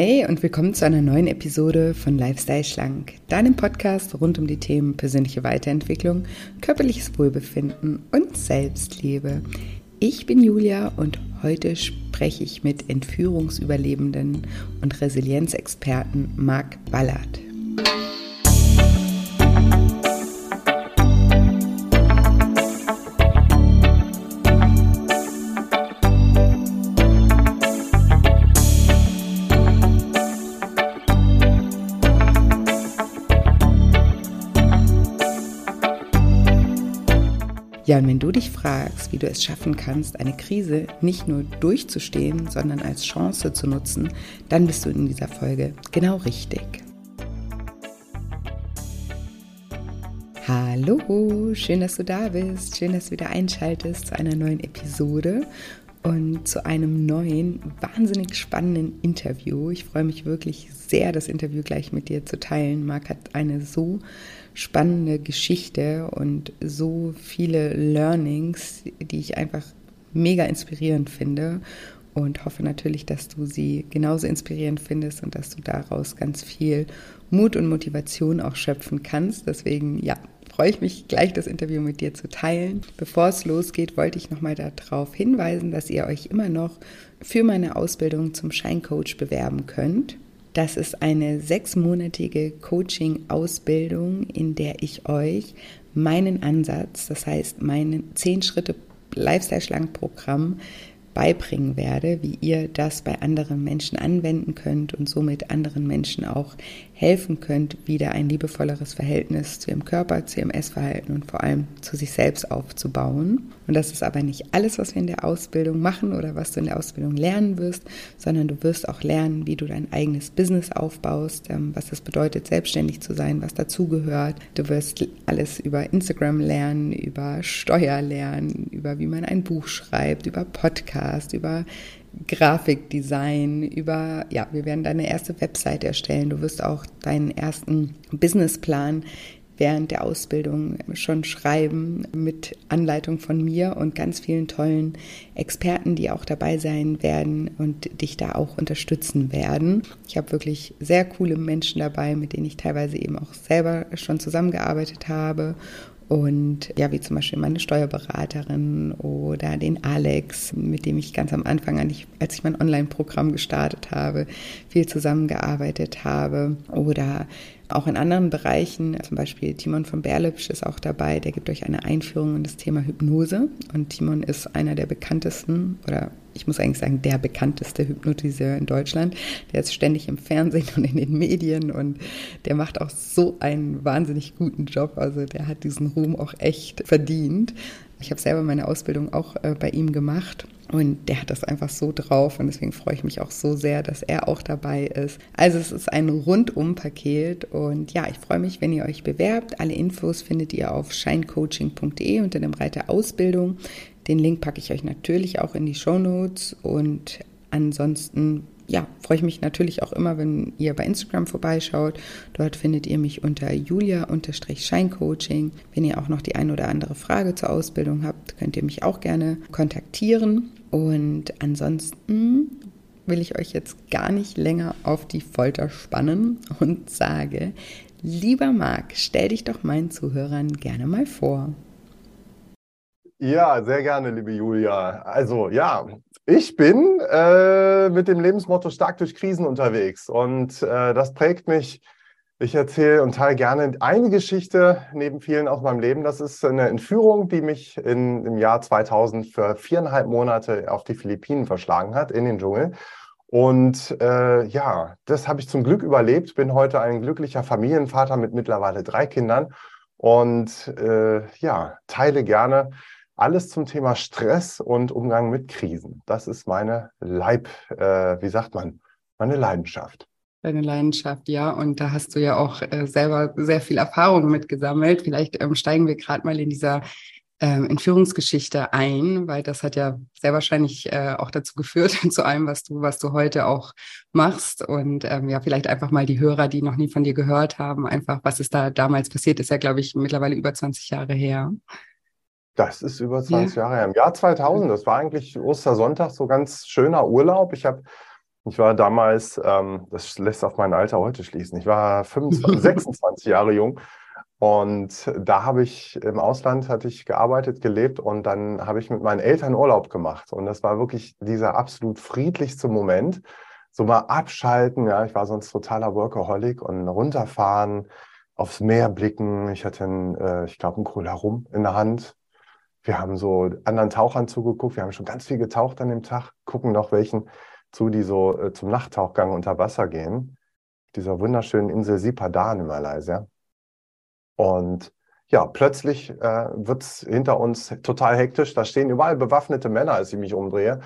Hi und willkommen zu einer neuen Episode von Lifestyle Schlank, deinem Podcast rund um die Themen persönliche Weiterentwicklung, körperliches Wohlbefinden und Selbstliebe. Ich bin Julia und heute spreche ich mit Entführungsüberlebenden und Resilienzexperten Marc Ballard. Ja, und wenn du dich fragst, wie du es schaffen kannst, eine Krise nicht nur durchzustehen, sondern als Chance zu nutzen, dann bist du in dieser Folge genau richtig. Hallo, schön, dass du da bist. Schön, dass du wieder einschaltest zu einer neuen Episode und zu einem neuen, wahnsinnig spannenden Interview. Ich freue mich wirklich sehr, das Interview gleich mit dir zu teilen. Marc hat eine so spannende Geschichte und so viele Learnings, die ich einfach mega inspirierend finde und hoffe natürlich, dass du sie genauso inspirierend findest und dass du daraus ganz viel Mut und Motivation auch schöpfen kannst. Deswegen, ja, freue ich mich gleich, das Interview mit dir zu teilen. Bevor es losgeht, wollte ich nochmal darauf hinweisen, dass ihr euch immer noch für meine Ausbildung zum Scheincoach bewerben könnt. Das ist eine sechsmonatige Coaching-Ausbildung, in der ich euch meinen Ansatz, das heißt mein zehn Schritte Lifestyle-Schlank-Programm beibringen werde, wie ihr das bei anderen Menschen anwenden könnt und somit anderen Menschen auch helfen könnt, wieder ein liebevolleres Verhältnis zu ihrem Körper, zu ihrem Essverhalten und vor allem zu sich selbst aufzubauen. Und das ist aber nicht alles, was wir in der Ausbildung machen oder was du in der Ausbildung lernen wirst, sondern du wirst auch lernen, wie du dein eigenes Business aufbaust, ähm, was es bedeutet, selbstständig zu sein, was dazugehört. Du wirst alles über Instagram lernen, über Steuer lernen, über wie man ein Buch schreibt, über Podcast, über Grafikdesign, über, ja, wir werden deine erste Website erstellen. Du wirst auch deinen ersten Businessplan während der Ausbildung schon schreiben mit Anleitung von mir und ganz vielen tollen Experten, die auch dabei sein werden und dich da auch unterstützen werden. Ich habe wirklich sehr coole Menschen dabei, mit denen ich teilweise eben auch selber schon zusammengearbeitet habe und ja, wie zum Beispiel meine Steuerberaterin oder den Alex, mit dem ich ganz am Anfang, als ich mein Online-Programm gestartet habe, viel zusammengearbeitet habe. Oder auch in anderen Bereichen, zum Beispiel Timon von Berlipsch ist auch dabei, der gibt euch eine Einführung in das Thema Hypnose. Und Timon ist einer der bekanntesten oder ich muss eigentlich sagen, der bekannteste Hypnotiseur in Deutschland. Der ist ständig im Fernsehen und in den Medien und der macht auch so einen wahnsinnig guten Job. Also der hat diesen Ruhm auch echt verdient. Ich habe selber meine Ausbildung auch äh, bei ihm gemacht und der hat das einfach so drauf und deswegen freue ich mich auch so sehr, dass er auch dabei ist. Also es ist ein Rundum-Paket und ja, ich freue mich, wenn ihr euch bewerbt. Alle Infos findet ihr auf shinecoaching.de unter dem Reiter Ausbildung. Den Link packe ich euch natürlich auch in die Show Notes und ansonsten ja, freue ich mich natürlich auch immer, wenn ihr bei Instagram vorbeischaut. Dort findet ihr mich unter julia-scheincoaching. Wenn ihr auch noch die ein oder andere Frage zur Ausbildung habt, könnt ihr mich auch gerne kontaktieren. Und ansonsten will ich euch jetzt gar nicht länger auf die Folter spannen und sage, lieber Marc, stell dich doch meinen Zuhörern gerne mal vor. Ja, sehr gerne, liebe Julia. Also ja, ich bin äh, mit dem Lebensmotto stark durch Krisen unterwegs und äh, das prägt mich. Ich erzähle und teile gerne eine Geschichte neben vielen aus meinem Leben. Das ist eine Entführung, die mich in, im Jahr 2000 für viereinhalb Monate auf die Philippinen verschlagen hat, in den Dschungel. Und äh, ja, das habe ich zum Glück überlebt, bin heute ein glücklicher Familienvater mit mittlerweile drei Kindern und äh, ja, teile gerne alles zum Thema Stress und Umgang mit Krisen. Das ist meine Leib, äh, wie sagt man, meine Leidenschaft. Deine Leidenschaft, ja. Und da hast du ja auch äh, selber sehr viel Erfahrung mitgesammelt. Vielleicht ähm, steigen wir gerade mal in dieser ähm, Entführungsgeschichte ein, weil das hat ja sehr wahrscheinlich äh, auch dazu geführt, zu allem, was du, was du heute auch machst. Und ähm, ja, vielleicht einfach mal die Hörer, die noch nie von dir gehört haben, einfach, was ist da damals passiert, ist ja, glaube ich, mittlerweile über 20 Jahre her. Das ist über 20 ja. Jahre her. Im Jahr 2000, das war eigentlich Ostersonntag, so ganz schöner Urlaub. Ich habe Ich war damals, ähm, das lässt auf mein Alter heute schließen, ich war 25, 26 Jahre jung und da habe ich im Ausland hatte ich gearbeitet, gelebt und dann habe ich mit meinen Eltern Urlaub gemacht und das war wirklich dieser absolut friedlichste Moment, so mal abschalten, ja, ich war sonst totaler Workaholic und runterfahren, aufs Meer blicken. Ich hatte, einen, äh, ich glaube, einen Cola Rum in der Hand. Wir haben so anderen Tauchern zugeguckt. Wir haben schon ganz viel getaucht an dem Tag. Gucken noch welchen zu, die so äh, zum Nachttauchgang unter Wasser gehen. Dieser wunderschönen Insel Sipadan in Malaysia. Und ja, plötzlich äh, wird es hinter uns total hektisch. Da stehen überall bewaffnete Männer, als ich mich umdrehe.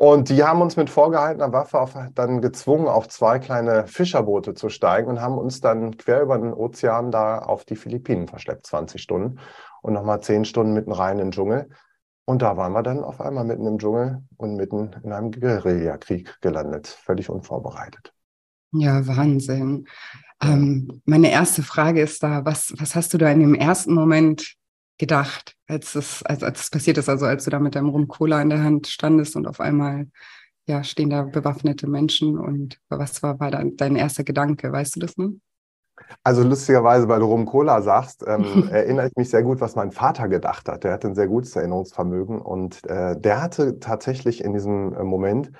Und die haben uns mit vorgehaltener Waffe auf, dann gezwungen, auf zwei kleine Fischerboote zu steigen und haben uns dann quer über den Ozean da auf die Philippinen verschleppt, 20 Stunden und nochmal 10 Stunden mitten rein in den Dschungel. Und da waren wir dann auf einmal mitten im Dschungel und mitten in einem Guerillakrieg gelandet, völlig unvorbereitet. Ja, Wahnsinn. Ähm, meine erste Frage ist da, was, was hast du da in dem ersten Moment gedacht, als es, als, als es passiert ist, also als du da mit deinem Rum Cola in der Hand standest und auf einmal ja, stehen da bewaffnete Menschen und was war, war dein, erster Gedanke, weißt du das nun? Also lustigerweise, weil du Rum Cola sagst, ähm, erinnere ich mich sehr gut, was mein Vater gedacht hat. Der hatte ein sehr gutes Erinnerungsvermögen und äh, der hatte tatsächlich in diesem äh, Moment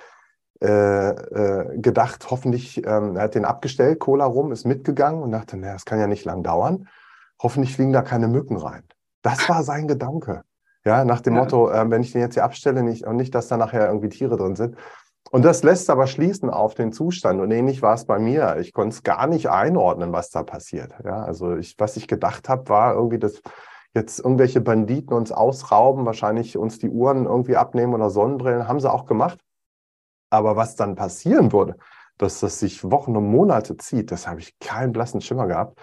äh, äh, gedacht, hoffentlich, ähm, er hat den abgestellt, Cola rum, ist mitgegangen und dachte, naja, das kann ja nicht lang dauern. Hoffentlich fliegen da keine Mücken rein. Das war sein Gedanke. Ja, nach dem ja. Motto, äh, wenn ich den jetzt hier abstelle nicht, und nicht, dass da nachher irgendwie Tiere drin sind. Und das lässt aber schließen auf den Zustand. Und ähnlich war es bei mir. Ich konnte es gar nicht einordnen, was da passiert. Ja, also ich, was ich gedacht habe, war irgendwie, dass jetzt irgendwelche Banditen uns ausrauben, wahrscheinlich uns die Uhren irgendwie abnehmen oder Sonnenbrillen. Haben sie auch gemacht. Aber was dann passieren würde, dass das sich Wochen und Monate zieht, das habe ich keinen blassen Schimmer gehabt.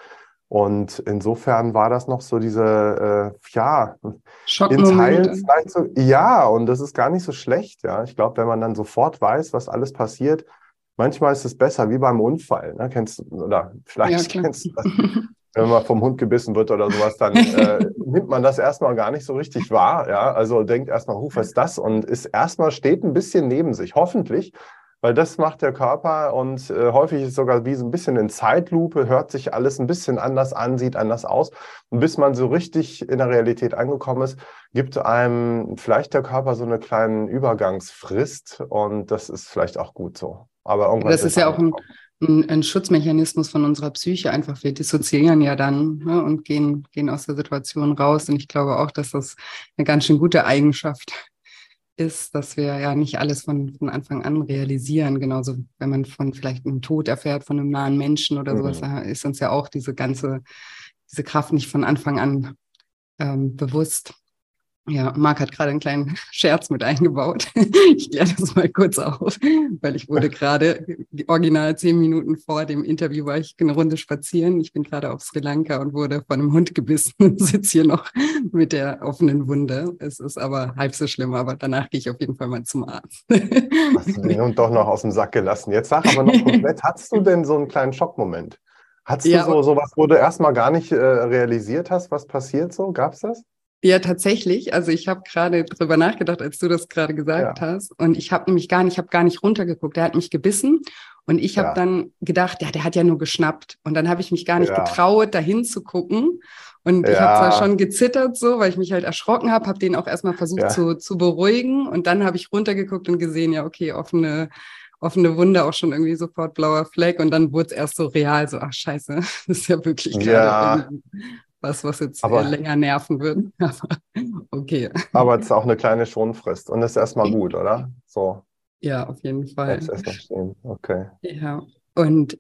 Und insofern war das noch so diese, äh, ja, in Teilen vielleicht so, ja, und das ist gar nicht so schlecht, ja. Ich glaube, wenn man dann sofort weiß, was alles passiert, manchmal ist es besser, wie beim Unfall, ne? Kennst du, oder vielleicht ja, kennst du das. Wenn man vom Hund gebissen wird oder sowas, dann äh, nimmt man das erstmal gar nicht so richtig wahr, ja. Also denkt erstmal, huh, was ist das? Und ist erstmal steht ein bisschen neben sich, hoffentlich weil das macht der Körper und äh, häufig ist es sogar wie so ein bisschen in Zeitlupe, hört sich alles ein bisschen anders an, sieht anders aus. Und bis man so richtig in der Realität angekommen ist, gibt einem vielleicht der Körper so eine kleine Übergangsfrist und das ist vielleicht auch gut so. Aber irgendwann das ist ja auch ein, ein, ein, Schutzmechanismus von unserer Psyche. Einfach wir dissoziieren ja dann ne, und gehen, gehen aus der Situation raus. Und ich glaube auch, dass das eine ganz schön gute Eigenschaft ist, dass wir ja nicht alles von, von Anfang an realisieren. Genauso, wenn man von vielleicht einem Tod erfährt, von einem nahen Menschen oder mhm. sowas, da ist uns ja auch diese ganze, diese Kraft nicht von Anfang an ähm, bewusst. Ja, Marc hat gerade einen kleinen Scherz mit eingebaut. Ich kläre das mal kurz auf, weil ich wurde gerade original zehn Minuten vor dem Interview war ich eine Runde spazieren. Ich bin gerade auf Sri Lanka und wurde von einem Hund gebissen und sitze hier noch mit der offenen Wunde. Es ist aber halb so schlimm, aber danach gehe ich auf jeden Fall mal zum Arzt. Hast du den Hund doch noch aus dem Sack gelassen. Jetzt sag aber noch komplett, hattest du denn so einen kleinen Schockmoment? Hattest du ja, so sowas, wo du erstmal gar nicht äh, realisiert hast, was passiert so? Gab es das? Ja, tatsächlich. Also ich habe gerade drüber nachgedacht, als du das gerade gesagt ja. hast. Und ich habe nämlich gar nicht, ich habe gar nicht runtergeguckt. Der hat mich gebissen und ich habe ja. dann gedacht, ja, der hat ja nur geschnappt. Und dann habe ich mich gar nicht ja. getraut, dahin zu gucken. Und ich habe zwar schon gezittert so, weil ich mich halt erschrocken habe, habe den auch erstmal versucht zu, zu beruhigen. Und dann habe ich runtergeguckt und gesehen, ja, okay, offene, offene Wunde, auch schon irgendwie sofort blauer Fleck. Und dann wurde es erst so real, so, ach scheiße, das ist ja wirklich ja was, was jetzt aber, länger nerven würde. okay. Aber es ist auch eine kleine Schonfrist und das ist erstmal gut, oder? So. Ja, auf jeden Fall. Jetzt erstmal stehen. Okay. Ja. Und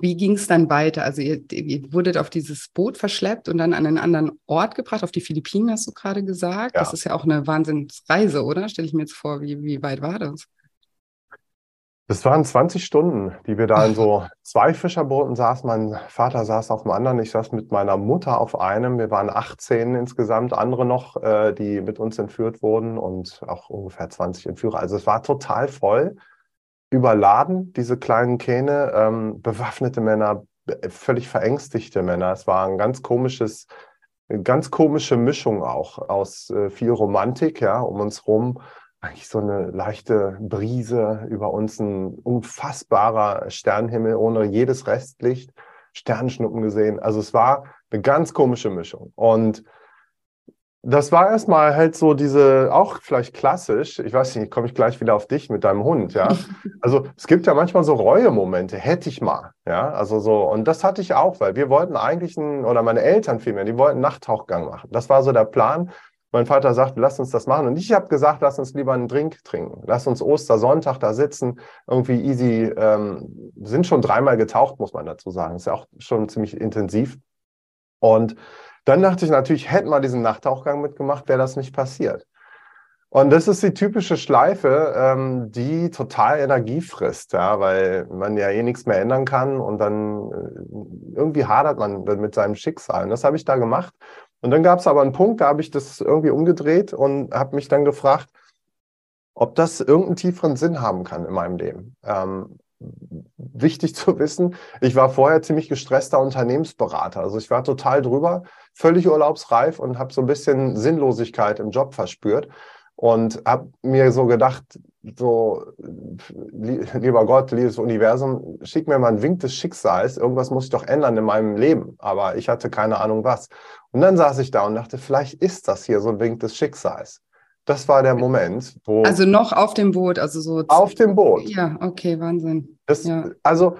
wie ging es dann weiter? Also ihr, ihr, wurdet auf dieses Boot verschleppt und dann an einen anderen Ort gebracht, auf die Philippinen hast du gerade gesagt. Ja. Das ist ja auch eine Wahnsinnsreise, oder? Stelle ich mir jetzt vor, wie, wie weit war das? Das waren 20 Stunden, die wir da in so zwei Fischerbooten saßen. Mein Vater saß auf dem anderen, ich saß mit meiner Mutter auf einem. Wir waren 18 insgesamt, andere noch, äh, die mit uns entführt wurden und auch ungefähr 20 Entführer. Also es war total voll, überladen, diese kleinen Kähne, ähm, bewaffnete Männer, völlig verängstigte Männer. Es war ein ganz komisches, eine ganz komische Mischung auch aus äh, viel Romantik, ja, um uns rum eigentlich so eine leichte Brise über uns, ein unfassbarer Sternenhimmel ohne jedes Restlicht, Sternschnuppen gesehen. Also es war eine ganz komische Mischung. Und das war erstmal halt so diese, auch vielleicht klassisch, ich weiß nicht, komme ich gleich wieder auf dich mit deinem Hund, ja. Also es gibt ja manchmal so Reue-Momente, hätte ich mal, ja. Also so, und das hatte ich auch, weil wir wollten eigentlich ein, oder meine Eltern vielmehr, die wollten einen Nachttauchgang machen. Das war so der Plan. Mein Vater sagt, lass uns das machen. Und ich habe gesagt, lass uns lieber einen Drink trinken. Lass uns Ostersonntag da sitzen, irgendwie easy. Ähm, sind schon dreimal getaucht, muss man dazu sagen. Ist ja auch schon ziemlich intensiv. Und dann dachte ich natürlich, hätten wir diesen Nachttauchgang mitgemacht, wäre das nicht passiert. Und das ist die typische Schleife, ähm, die total Energie frisst, ja, weil man ja eh nichts mehr ändern kann und dann äh, irgendwie hadert man mit seinem Schicksal. Und das habe ich da gemacht. Und dann gab es aber einen Punkt, da habe ich das irgendwie umgedreht und habe mich dann gefragt, ob das irgendeinen tieferen Sinn haben kann in meinem Leben. Ähm, wichtig zu wissen, ich war vorher ziemlich gestresster Unternehmensberater. Also ich war total drüber, völlig urlaubsreif und habe so ein bisschen Sinnlosigkeit im Job verspürt und habe mir so gedacht, so lieber Gott, liebes Universum, schick mir mal einen Wink des Schicksals, irgendwas muss ich doch ändern in meinem Leben, aber ich hatte keine Ahnung was. Und dann saß ich da und dachte, vielleicht ist das hier so ein Wink des Schicksals. Das war der Moment, wo. Also noch auf dem Boot, also so. Auf dem Boot. Ja, okay, Wahnsinn. Das, ja. Also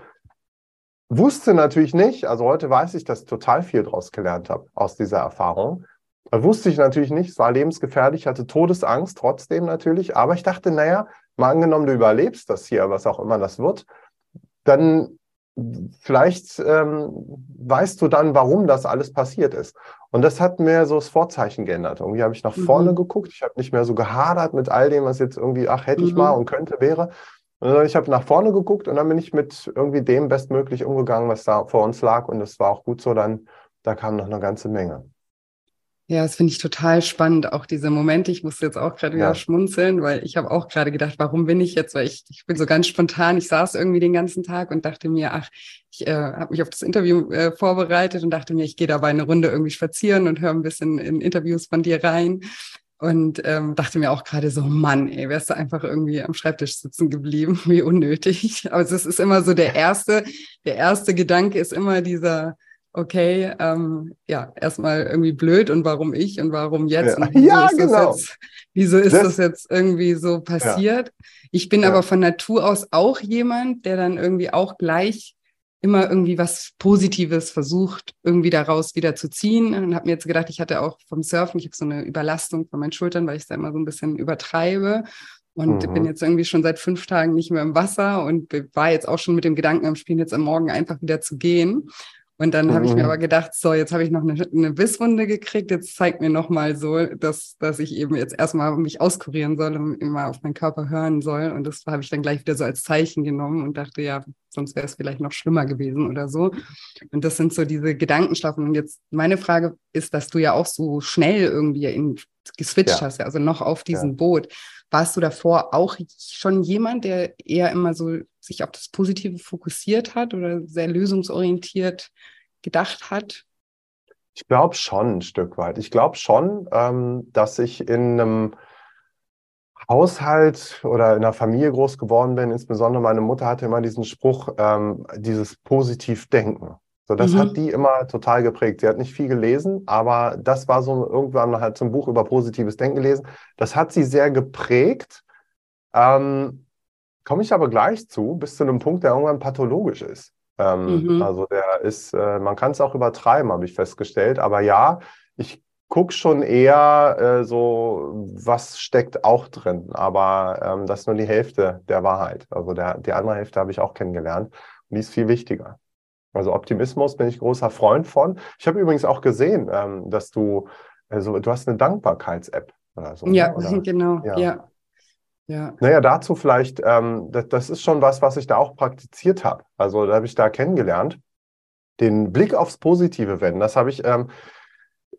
wusste natürlich nicht, also heute weiß ich, dass ich total viel daraus gelernt habe aus dieser Erfahrung. Da wusste ich natürlich nicht, es war lebensgefährlich, hatte Todesangst trotzdem natürlich, aber ich dachte, naja, mal angenommen, du überlebst das hier, was auch immer das wird, dann vielleicht ähm, weißt du dann, warum das alles passiert ist. Und das hat mir so das Vorzeichen geändert. Irgendwie habe ich nach mhm. vorne geguckt. Ich habe nicht mehr so gehadert mit all dem, was jetzt irgendwie, ach, hätte ich mhm. mal und könnte, wäre. Und ich habe nach vorne geguckt und dann bin ich mit irgendwie dem bestmöglich umgegangen, was da vor uns lag. Und das war auch gut so. Dann, da kam noch eine ganze Menge. Ja, das finde ich total spannend, auch diese Momente. Ich musste jetzt auch gerade wieder ja. schmunzeln, weil ich habe auch gerade gedacht, warum bin ich jetzt? Weil ich, ich bin so ganz spontan. Ich saß irgendwie den ganzen Tag und dachte mir, ach, ich äh, habe mich auf das Interview äh, vorbereitet und dachte mir, ich gehe dabei eine Runde irgendwie spazieren und höre ein bisschen in Interviews von dir rein. Und ähm, dachte mir auch gerade so, Mann, ey, wärst du einfach irgendwie am Schreibtisch sitzen geblieben, wie unnötig. Aber es ist immer so der erste, der erste Gedanke ist immer dieser, okay, ähm, ja, erstmal irgendwie blöd und warum ich und warum jetzt? Ja, und wieso ja ist genau. Das jetzt, wieso ist das, das, jetzt irgendwie so passiert? Ja. Ich bin ja. aber von Natur aus auch jemand, der dann irgendwie auch gleich immer irgendwie was Positives versucht, irgendwie daraus wieder zu ziehen. Und habe mir jetzt gedacht, ich hatte auch vom Surfen, ich habe so eine Überlastung von meinen Schultern, weil ich es da immer so ein bisschen übertreibe. Und mhm. bin jetzt irgendwie schon seit fünf Tagen nicht mehr im Wasser und war jetzt auch schon mit dem Gedanken am Spielen, jetzt am Morgen einfach wieder zu gehen. Und dann habe ich mir mhm. aber gedacht, so, jetzt habe ich noch eine, eine Bisswunde gekriegt, jetzt zeigt mir nochmal so, dass, dass ich eben jetzt erstmal mich auskurieren soll und immer auf meinen Körper hören soll. Und das habe ich dann gleich wieder so als Zeichen genommen und dachte, ja, sonst wäre es vielleicht noch schlimmer gewesen oder so. Und das sind so diese Gedankenschlafen. Und jetzt meine Frage ist, dass du ja auch so schnell irgendwie in, geswitcht ja. hast, also noch auf diesem ja. Boot. Warst du davor auch schon jemand, der eher immer so sich auf das Positive fokussiert hat oder sehr lösungsorientiert gedacht hat? Ich glaube schon ein Stück weit. Ich glaube schon, ähm, dass ich in einem Haushalt oder in einer Familie groß geworden bin. Insbesondere meine Mutter hatte immer diesen Spruch, ähm, dieses Positivdenken. So, das mhm. hat die immer total geprägt. Sie hat nicht viel gelesen, aber das war so irgendwann halt zum Buch über positives Denken gelesen. Das hat sie sehr geprägt. Ähm, Komme ich aber gleich zu, bis zu einem Punkt, der irgendwann pathologisch ist. Ähm, mhm. Also der ist, äh, man kann es auch übertreiben, habe ich festgestellt. Aber ja, ich gucke schon eher äh, so, was steckt auch drin. Aber ähm, das ist nur die Hälfte der Wahrheit. Also der, die andere Hälfte habe ich auch kennengelernt. Und die ist viel wichtiger. Also Optimismus bin ich großer Freund von. Ich habe übrigens auch gesehen, ähm, dass du, also du hast eine Dankbarkeits-App oder so. Ne? Ja, oder? genau. Ja. ja. Ja. Naja, dazu vielleicht, ähm, das, das, ist schon was, was ich da auch praktiziert habe. Also da habe ich da kennengelernt. Den Blick aufs Positive wenden, das habe ich, ähm,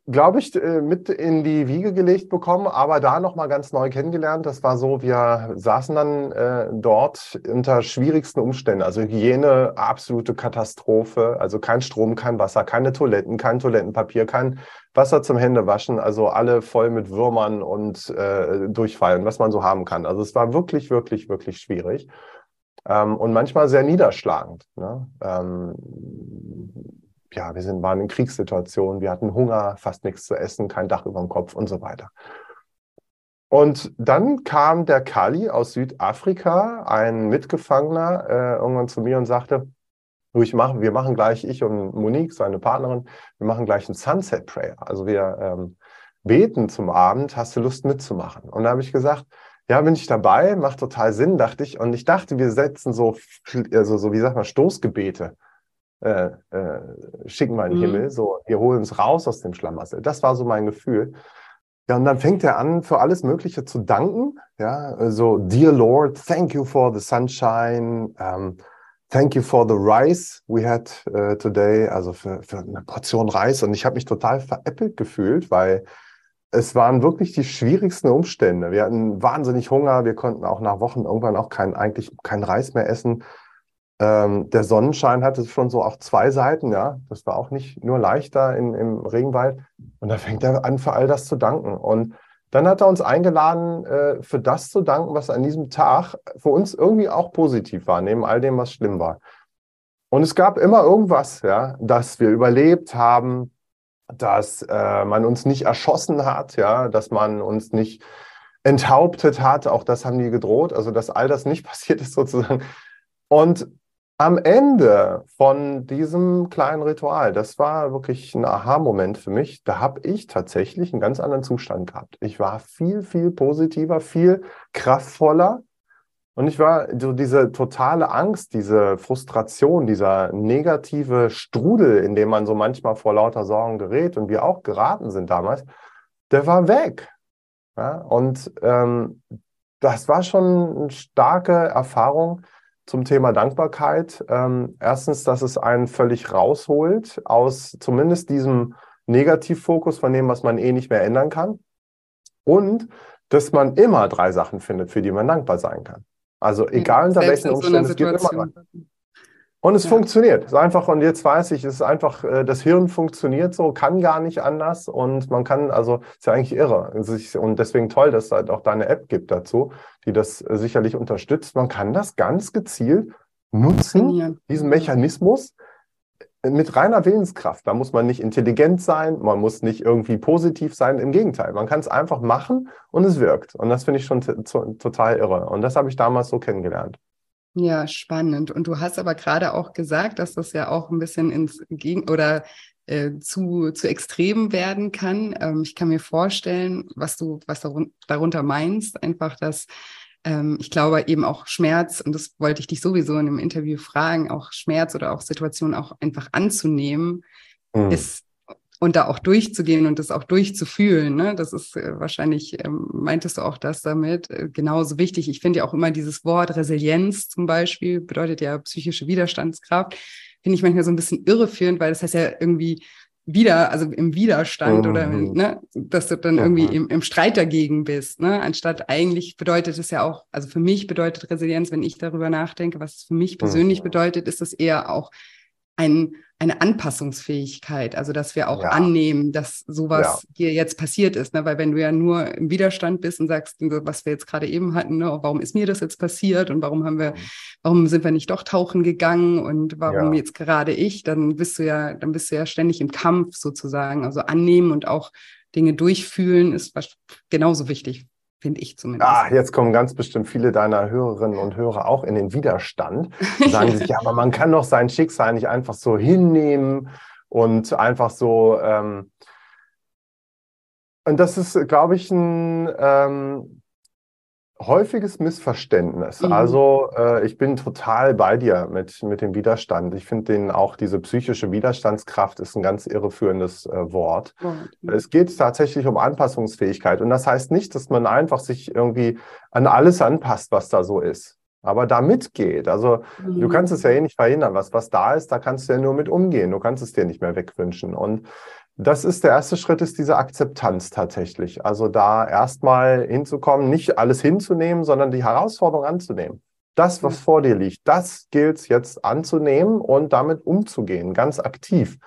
glaube ich, äh, mit in die Wiege gelegt bekommen, aber da nochmal ganz neu kennengelernt. Das war so, wir saßen dann äh, dort unter schwierigsten Umständen. Also Hygiene, absolute Katastrophe. Also kein Strom, kein Wasser, keine Toiletten, kein Toilettenpapier, kein Wasser zum Händewaschen. Also alle voll mit Würmern und äh, Durchfallen, was man so haben kann. Also es war wirklich, wirklich, wirklich schwierig. Ähm, und manchmal sehr niederschlagend. Ne? Ähm, ja, wir sind, waren in Kriegssituationen, wir hatten Hunger, fast nichts zu essen, kein Dach über dem Kopf und so weiter. Und dann kam der Kali aus Südafrika, ein Mitgefangener, äh, irgendwann zu mir und sagte, du, ich mach, wir machen gleich, ich und Monique, seine Partnerin, wir machen gleich ein Sunset Prayer. Also wir ähm, beten zum Abend, hast du Lust mitzumachen? Und da habe ich gesagt, ja, bin ich dabei, macht total Sinn, dachte ich. Und ich dachte, wir setzen so, also so wie sagt man, Stoßgebete äh, äh, schicken wir in den mhm. Himmel. So, wir holen uns raus aus dem Schlamassel. Das war so mein Gefühl. Ja, und dann fängt er an, für alles Mögliche zu danken. Ja, so, Dear Lord, thank you for the sunshine. Um, thank you for the rice we had uh, today. Also für, für eine Portion Reis. Und ich habe mich total veräppelt gefühlt, weil es waren wirklich die schwierigsten Umstände. Wir hatten wahnsinnig Hunger. Wir konnten auch nach Wochen irgendwann auch kein, eigentlich keinen Reis mehr essen. Ähm, der Sonnenschein hatte schon so auch zwei Seiten, ja. Das war auch nicht nur leichter in, im Regenwald. Und da fängt er an, für all das zu danken. Und dann hat er uns eingeladen, äh, für das zu danken, was an diesem Tag für uns irgendwie auch positiv war, neben all dem, was schlimm war. Und es gab immer irgendwas, ja, dass wir überlebt haben, dass äh, man uns nicht erschossen hat, ja, dass man uns nicht enthauptet hat, auch das haben die gedroht, also dass all das nicht passiert ist sozusagen. Und am Ende von diesem kleinen Ritual, das war wirklich ein Aha-Moment für mich, da habe ich tatsächlich einen ganz anderen Zustand gehabt. Ich war viel, viel positiver, viel kraftvoller. Und ich war so diese totale Angst, diese Frustration, dieser negative Strudel, in dem man so manchmal vor lauter Sorgen gerät und wir auch geraten sind damals, der war weg. Ja, und ähm, das war schon eine starke Erfahrung, zum Thema Dankbarkeit. Ähm, erstens, dass es einen völlig rausholt aus zumindest diesem Negativfokus von dem, was man eh nicht mehr ändern kann. Und dass man immer drei Sachen findet, für die man dankbar sein kann. Also egal unter welchen Umständen, es gibt immer drei. Und es ja. funktioniert. Es ist einfach, und jetzt weiß ich, es ist einfach, äh, das Hirn funktioniert so, kann gar nicht anders und man kann, also ist ja eigentlich irre. Und deswegen toll, dass es halt auch deine App gibt dazu, die das äh, sicherlich unterstützt. Man kann das ganz gezielt nutzen, diesen Mechanismus äh, mit reiner Willenskraft. Da muss man nicht intelligent sein, man muss nicht irgendwie positiv sein. Im Gegenteil, man kann es einfach machen und es wirkt. Und das finde ich schon total irre. Und das habe ich damals so kennengelernt. Ja, spannend. Und du hast aber gerade auch gesagt, dass das ja auch ein bisschen ins Gegen oder äh, zu, zu extrem werden kann. Ähm, ich kann mir vorstellen, was du, was darunter meinst, einfach, dass ähm, ich glaube eben auch Schmerz, und das wollte ich dich sowieso in einem Interview fragen, auch Schmerz oder auch Situationen auch einfach anzunehmen, mhm. ist und da auch durchzugehen und das auch durchzufühlen. Ne? Das ist äh, wahrscheinlich, ähm, meintest du auch das damit, äh, genauso wichtig. Ich finde ja auch immer dieses Wort Resilienz zum Beispiel, bedeutet ja psychische Widerstandskraft, finde ich manchmal so ein bisschen irreführend, weil das heißt ja irgendwie wieder, also im Widerstand mhm. oder ne, dass du dann irgendwie mhm. im, im Streit dagegen bist, ne? Anstatt eigentlich bedeutet es ja auch, also für mich bedeutet Resilienz, wenn ich darüber nachdenke, was es für mich persönlich mhm. bedeutet, ist es eher auch ein, eine Anpassungsfähigkeit, also dass wir auch ja. annehmen, dass sowas ja. hier jetzt passiert ist. Ne? Weil wenn du ja nur im Widerstand bist und sagst, was wir jetzt gerade eben hatten, ne? warum ist mir das jetzt passiert und warum haben wir, mhm. warum sind wir nicht doch tauchen gegangen und warum ja. jetzt gerade ich, dann bist du ja, dann bist du ja ständig im Kampf sozusagen. Also annehmen und auch Dinge durchfühlen ist genauso wichtig finde ich zumindest. Ah, jetzt kommen ganz bestimmt viele deiner Hörerinnen und Hörer auch in den Widerstand. Sagen sich, ja, aber man kann doch sein Schicksal nicht einfach so hinnehmen und einfach so. Ähm und das ist, glaube ich, ein, ähm, häufiges Missverständnis. Mhm. Also äh, ich bin total bei dir mit, mit dem Widerstand. Ich finde den auch diese psychische Widerstandskraft ist ein ganz irreführendes äh, Wort. Mhm. Es geht tatsächlich um Anpassungsfähigkeit. Und das heißt nicht, dass man einfach sich irgendwie an alles anpasst, was da so ist. Aber da mitgeht. Also mhm. du kannst es ja eh nicht verhindern. Was, was da ist, da kannst du ja nur mit umgehen. Du kannst es dir nicht mehr wegwünschen. Und Das ist der erste Schritt, ist diese Akzeptanz tatsächlich. Also da erstmal hinzukommen, nicht alles hinzunehmen, sondern die Herausforderung anzunehmen. Das, was vor dir liegt, das gilt es jetzt anzunehmen und damit umzugehen, ganz aktiv.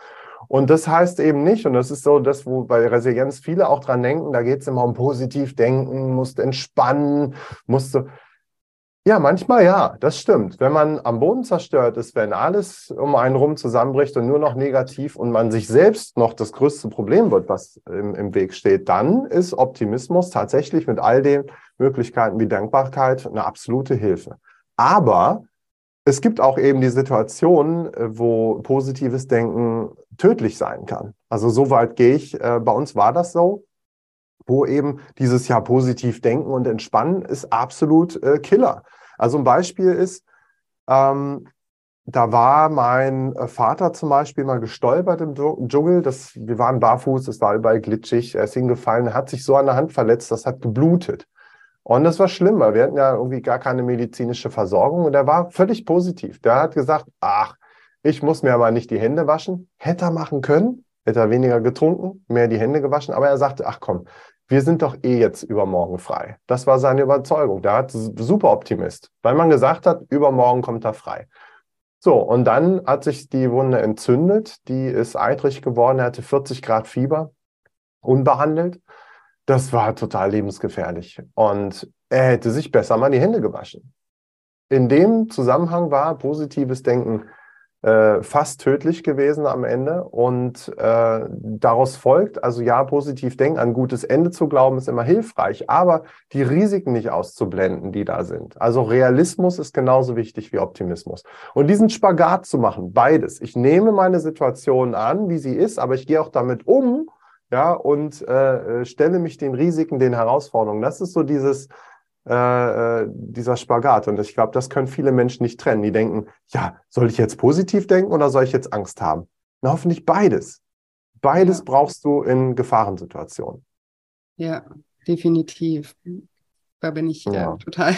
Und das heißt eben nicht, und das ist so das, wo bei Resilienz viele auch dran denken, da geht es immer um positiv denken, musst entspannen, musst du. Ja, manchmal ja, das stimmt. Wenn man am Boden zerstört ist, wenn alles um einen rum zusammenbricht und nur noch negativ und man sich selbst noch das größte Problem wird, was im, im Weg steht, dann ist Optimismus tatsächlich mit all den Möglichkeiten wie Dankbarkeit eine absolute Hilfe. Aber es gibt auch eben die Situation, wo positives Denken tödlich sein kann. Also so weit gehe ich. Äh, bei uns war das so wo eben dieses ja positiv denken und entspannen ist absolut äh, Killer. Also ein Beispiel ist, ähm, da war mein äh, Vater zum Beispiel mal gestolpert im Dschungel. Das, wir waren barfuß, es war überall glitschig. Er ist hingefallen, hat sich so an der Hand verletzt, das hat geblutet. Und das war schlimm, weil wir hatten ja irgendwie gar keine medizinische Versorgung. Und er war völlig positiv. Der hat gesagt, ach, ich muss mir aber nicht die Hände waschen. Hätte er machen können, hätte er weniger getrunken, mehr die Hände gewaschen. Aber er sagte, ach komm, wir sind doch eh jetzt übermorgen frei. Das war seine Überzeugung. Der hat super Optimist, weil man gesagt hat, übermorgen kommt er frei. So, und dann hat sich die Wunde entzündet, die ist eitrig geworden, er hatte 40 Grad Fieber, unbehandelt. Das war total lebensgefährlich. Und er hätte sich besser mal die Hände gewaschen. In dem Zusammenhang war positives Denken äh, fast tödlich gewesen am Ende. Und äh, daraus folgt, also ja, positiv denken, an gutes Ende zu glauben, ist immer hilfreich, aber die Risiken nicht auszublenden, die da sind. Also Realismus ist genauso wichtig wie Optimismus. Und diesen Spagat zu machen, beides. Ich nehme meine Situation an, wie sie ist, aber ich gehe auch damit um, ja, und äh, stelle mich den Risiken, den Herausforderungen. Das ist so dieses, äh, äh, dieser Spagat. Und ich glaube, das können viele Menschen nicht trennen. Die denken, ja, soll ich jetzt positiv denken oder soll ich jetzt Angst haben? Na, hoffentlich beides. Beides ja. brauchst du in Gefahrensituationen. Ja, definitiv. Da bin ich ja. äh, total,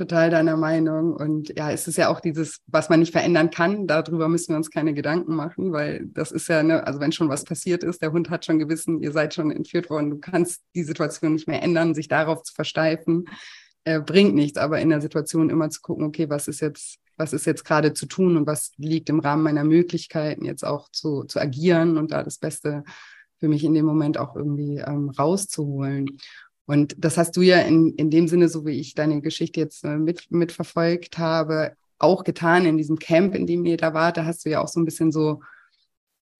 total deiner Meinung. Und ja, es ist ja auch dieses, was man nicht verändern kann, darüber müssen wir uns keine Gedanken machen, weil das ist ja, ne, also wenn schon was passiert ist, der Hund hat schon gewissen, ihr seid schon entführt worden, du kannst die Situation nicht mehr ändern, sich darauf zu versteifen, äh, bringt nichts. Aber in der Situation immer zu gucken, okay, was ist jetzt, was ist jetzt gerade zu tun und was liegt im Rahmen meiner Möglichkeiten, jetzt auch zu, zu agieren und da das Beste für mich in dem Moment auch irgendwie ähm, rauszuholen. Und das hast du ja in, in dem Sinne, so wie ich deine Geschichte jetzt äh, mit, mitverfolgt habe, auch getan in diesem Camp, in dem ihr da wart. Da hast du ja auch so ein bisschen so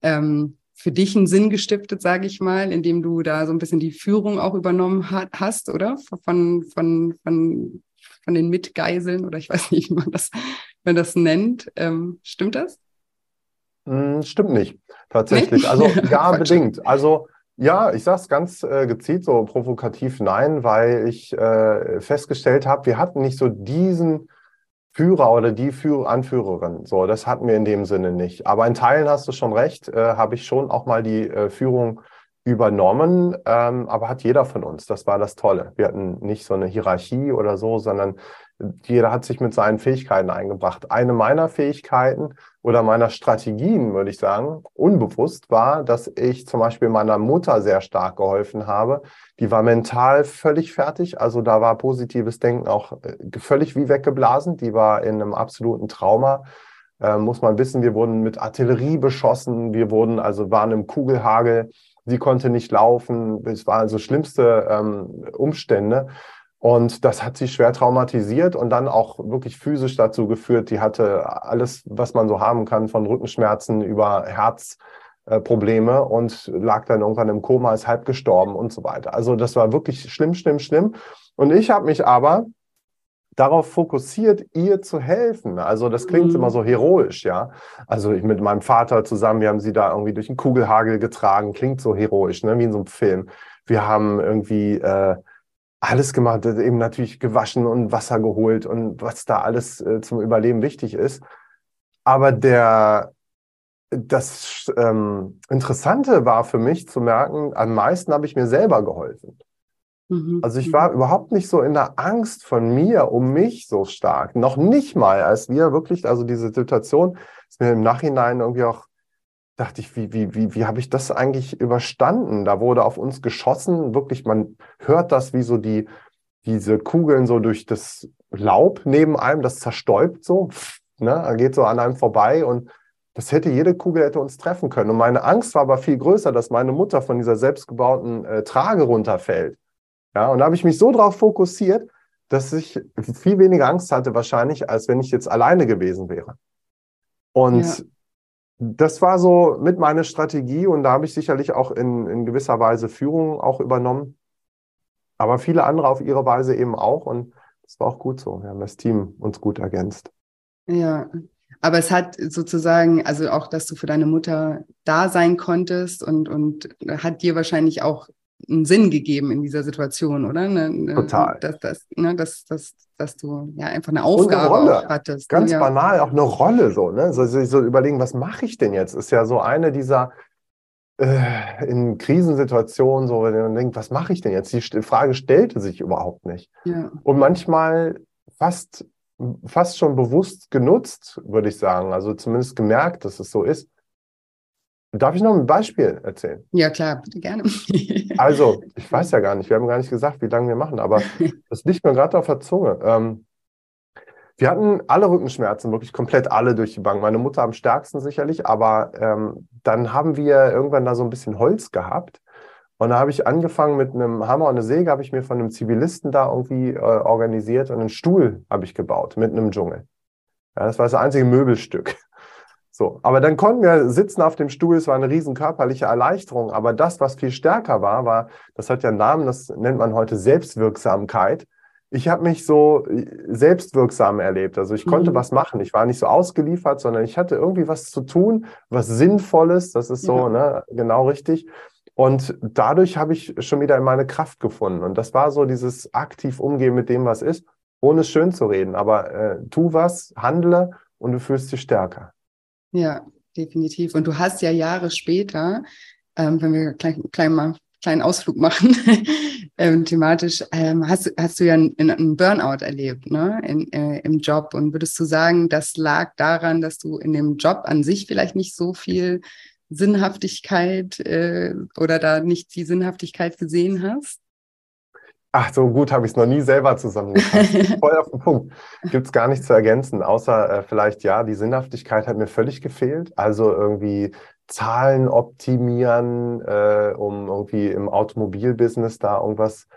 ähm, für dich einen Sinn gestiftet, sage ich mal, indem du da so ein bisschen die Führung auch übernommen hat, hast, oder? Von, von, von, von den Mitgeiseln oder ich weiß nicht, wie man das, man das nennt. Ähm, stimmt das? Hm, stimmt nicht, tatsächlich. Also ja, bedingt. Also ja, ich sage es ganz äh, gezielt so provokativ nein, weil ich äh, festgestellt habe, wir hatten nicht so diesen Führer oder die Führer, Anführerin. So, das hatten wir in dem Sinne nicht. Aber in Teilen hast du schon recht, äh, habe ich schon auch mal die äh, Führung übernommen, ähm, aber hat jeder von uns. Das war das Tolle. Wir hatten nicht so eine Hierarchie oder so, sondern jeder hat sich mit seinen Fähigkeiten eingebracht. Eine meiner Fähigkeiten oder meiner Strategien, würde ich sagen, unbewusst war, dass ich zum Beispiel meiner Mutter sehr stark geholfen habe. Die war mental völlig fertig. Also da war positives Denken auch äh, völlig wie weggeblasen. Die war in einem absoluten Trauma. Äh, muss man wissen, wir wurden mit Artillerie beschossen. Wir wurden, also waren im Kugelhagel. Sie konnte nicht laufen. Es waren also schlimmste ähm, Umstände. Und das hat sie schwer traumatisiert und dann auch wirklich physisch dazu geführt. Die hatte alles, was man so haben kann, von Rückenschmerzen über Herzprobleme und lag dann irgendwann im Koma, ist halb gestorben und so weiter. Also das war wirklich schlimm, schlimm, schlimm. Und ich habe mich aber darauf fokussiert, ihr zu helfen. Also das klingt mhm. immer so heroisch, ja. Also ich mit meinem Vater zusammen, wir haben sie da irgendwie durch den Kugelhagel getragen, klingt so heroisch, ne? wie in so einem Film. Wir haben irgendwie äh, alles gemacht, eben natürlich gewaschen und Wasser geholt und was da alles äh, zum Überleben wichtig ist. Aber der, das ähm, Interessante war für mich zu merken, am meisten habe ich mir selber geholfen. Mhm. Also ich war überhaupt nicht so in der Angst von mir um mich so stark. Noch nicht mal, als wir wirklich, also diese Situation ist mir im Nachhinein irgendwie auch dachte ich, wie, wie, wie, wie habe ich das eigentlich überstanden? Da wurde auf uns geschossen, wirklich, man hört das, wie so die, diese Kugeln so durch das Laub neben einem, das zerstäubt so, ne, geht so an einem vorbei und das hätte jede Kugel hätte uns treffen können. Und meine Angst war aber viel größer, dass meine Mutter von dieser selbstgebauten äh, Trage runterfällt. Ja, und da habe ich mich so darauf fokussiert, dass ich viel weniger Angst hatte wahrscheinlich, als wenn ich jetzt alleine gewesen wäre. Und ja. Das war so mit meiner Strategie und da habe ich sicherlich auch in, in gewisser Weise Führung auch übernommen. Aber viele andere auf ihre Weise eben auch und das war auch gut so. Wir haben das Team uns gut ergänzt. Ja, aber es hat sozusagen, also auch, dass du für deine Mutter da sein konntest und, und hat dir wahrscheinlich auch einen Sinn gegeben in dieser Situation, oder? Ne, ne, Total. Dass, dass, ne, dass, dass, dass du ja einfach eine Aufgabe eine auch hattest. Ganz ja. banal, auch eine Rolle so, ne? So, so überlegen, was mache ich denn jetzt? Ist ja so eine dieser äh, in Krisensituationen, so, wenn man denkt, was mache ich denn jetzt? Die Frage stellte sich überhaupt nicht. Ja. Und manchmal fast, fast schon bewusst genutzt, würde ich sagen. Also zumindest gemerkt, dass es so ist. Darf ich noch ein Beispiel erzählen? Ja, klar, bitte gerne. also, ich weiß ja gar nicht, wir haben gar nicht gesagt, wie lange wir machen, aber das liegt mir gerade auf der Zunge. Ähm, wir hatten alle Rückenschmerzen, wirklich komplett alle durch die Bank. Meine Mutter am stärksten sicherlich, aber ähm, dann haben wir irgendwann da so ein bisschen Holz gehabt. Und da habe ich angefangen mit einem Hammer und einer Säge, habe ich mir von einem Zivilisten da irgendwie äh, organisiert und einen Stuhl habe ich gebaut mit einem Dschungel. Ja, das war das einzige Möbelstück. So, aber dann konnten wir sitzen auf dem Stuhl, es war eine riesen körperliche Erleichterung. Aber das, was viel stärker war, war, das hat ja einen Namen, das nennt man heute Selbstwirksamkeit. Ich habe mich so äh, selbstwirksam erlebt. Also ich konnte mhm. was machen. Ich war nicht so ausgeliefert, sondern ich hatte irgendwie was zu tun, was Sinnvolles. Das ist so, ja. ne, genau richtig. Und dadurch habe ich schon wieder in meine Kraft gefunden. Und das war so dieses aktiv umgehen mit dem, was ist, ohne es schön zu reden. Aber äh, tu was, handle und du fühlst dich stärker. Ja, definitiv. Und du hast ja Jahre später, ähm, wenn wir gleich, gleich mal kleinen Ausflug machen, ähm, thematisch, ähm, hast, hast du ja einen, einen Burnout erlebt ne? In, äh, im Job. Und würdest du sagen, das lag daran, dass du in dem Job an sich vielleicht nicht so viel Sinnhaftigkeit äh, oder da nicht die Sinnhaftigkeit gesehen hast? Ach, so gut habe ich es noch nie selber zusammengefasst. Voll auf den Punkt. Gibt es gar nichts zu ergänzen, außer äh, vielleicht, ja, die Sinnhaftigkeit hat mir völlig gefehlt. Also irgendwie Zahlen optimieren, äh, um irgendwie im Automobilbusiness da irgendwas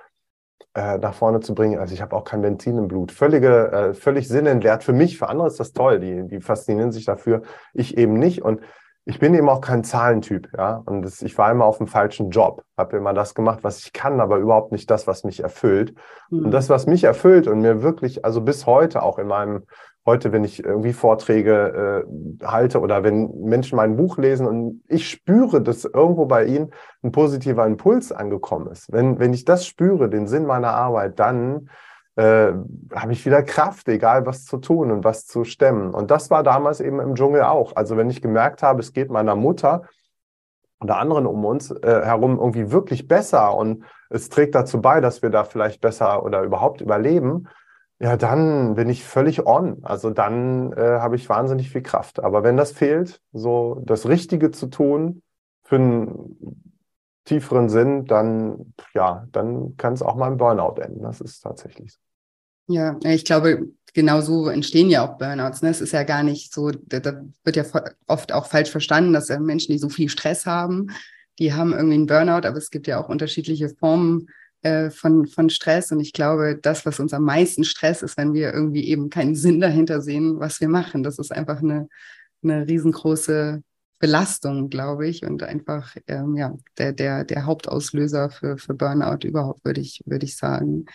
äh, nach vorne zu bringen. Also ich habe auch kein Benzin im Blut. Völlige, äh, völlig sinnentleert. Für mich, für andere ist das toll. Die, die faszinieren sich dafür. Ich eben nicht. Und ich bin eben auch kein Zahlentyp, ja. Und das, ich war immer auf dem falschen Job, habe immer das gemacht, was ich kann, aber überhaupt nicht das, was mich erfüllt. Mhm. Und das, was mich erfüllt und mir wirklich, also bis heute auch in meinem, heute, wenn ich irgendwie Vorträge äh, halte oder wenn Menschen mein Buch lesen und ich spüre, dass irgendwo bei ihnen ein positiver Impuls angekommen ist. Wenn, wenn ich das spüre, den Sinn meiner Arbeit, dann äh, habe ich wieder Kraft, egal was zu tun und was zu stemmen. Und das war damals eben im Dschungel auch. Also wenn ich gemerkt habe, es geht meiner Mutter oder anderen um uns äh, herum irgendwie wirklich besser und es trägt dazu bei, dass wir da vielleicht besser oder überhaupt überleben, ja, dann bin ich völlig on. Also dann äh, habe ich wahnsinnig viel Kraft. Aber wenn das fehlt, so das Richtige zu tun für einen tieferen Sinn, dann ja, dann kann es auch mal im Burnout enden. Das ist tatsächlich so. Ja, ich glaube, genau so entstehen ja auch Burnouts. Ne? Es ist ja gar nicht so, da, wird ja oft auch falsch verstanden, dass ja Menschen, die so viel Stress haben, die haben irgendwie einen Burnout, aber es gibt ja auch unterschiedliche Formen äh, von, von Stress. Und ich glaube, das, was uns am meisten Stress ist, wenn wir irgendwie eben keinen Sinn dahinter sehen, was wir machen. Das ist einfach eine, eine riesengroße Belastung, glaube ich, und einfach ähm, ja, der, der, der Hauptauslöser für, für Burnout überhaupt, würde ich, würde ich sagen.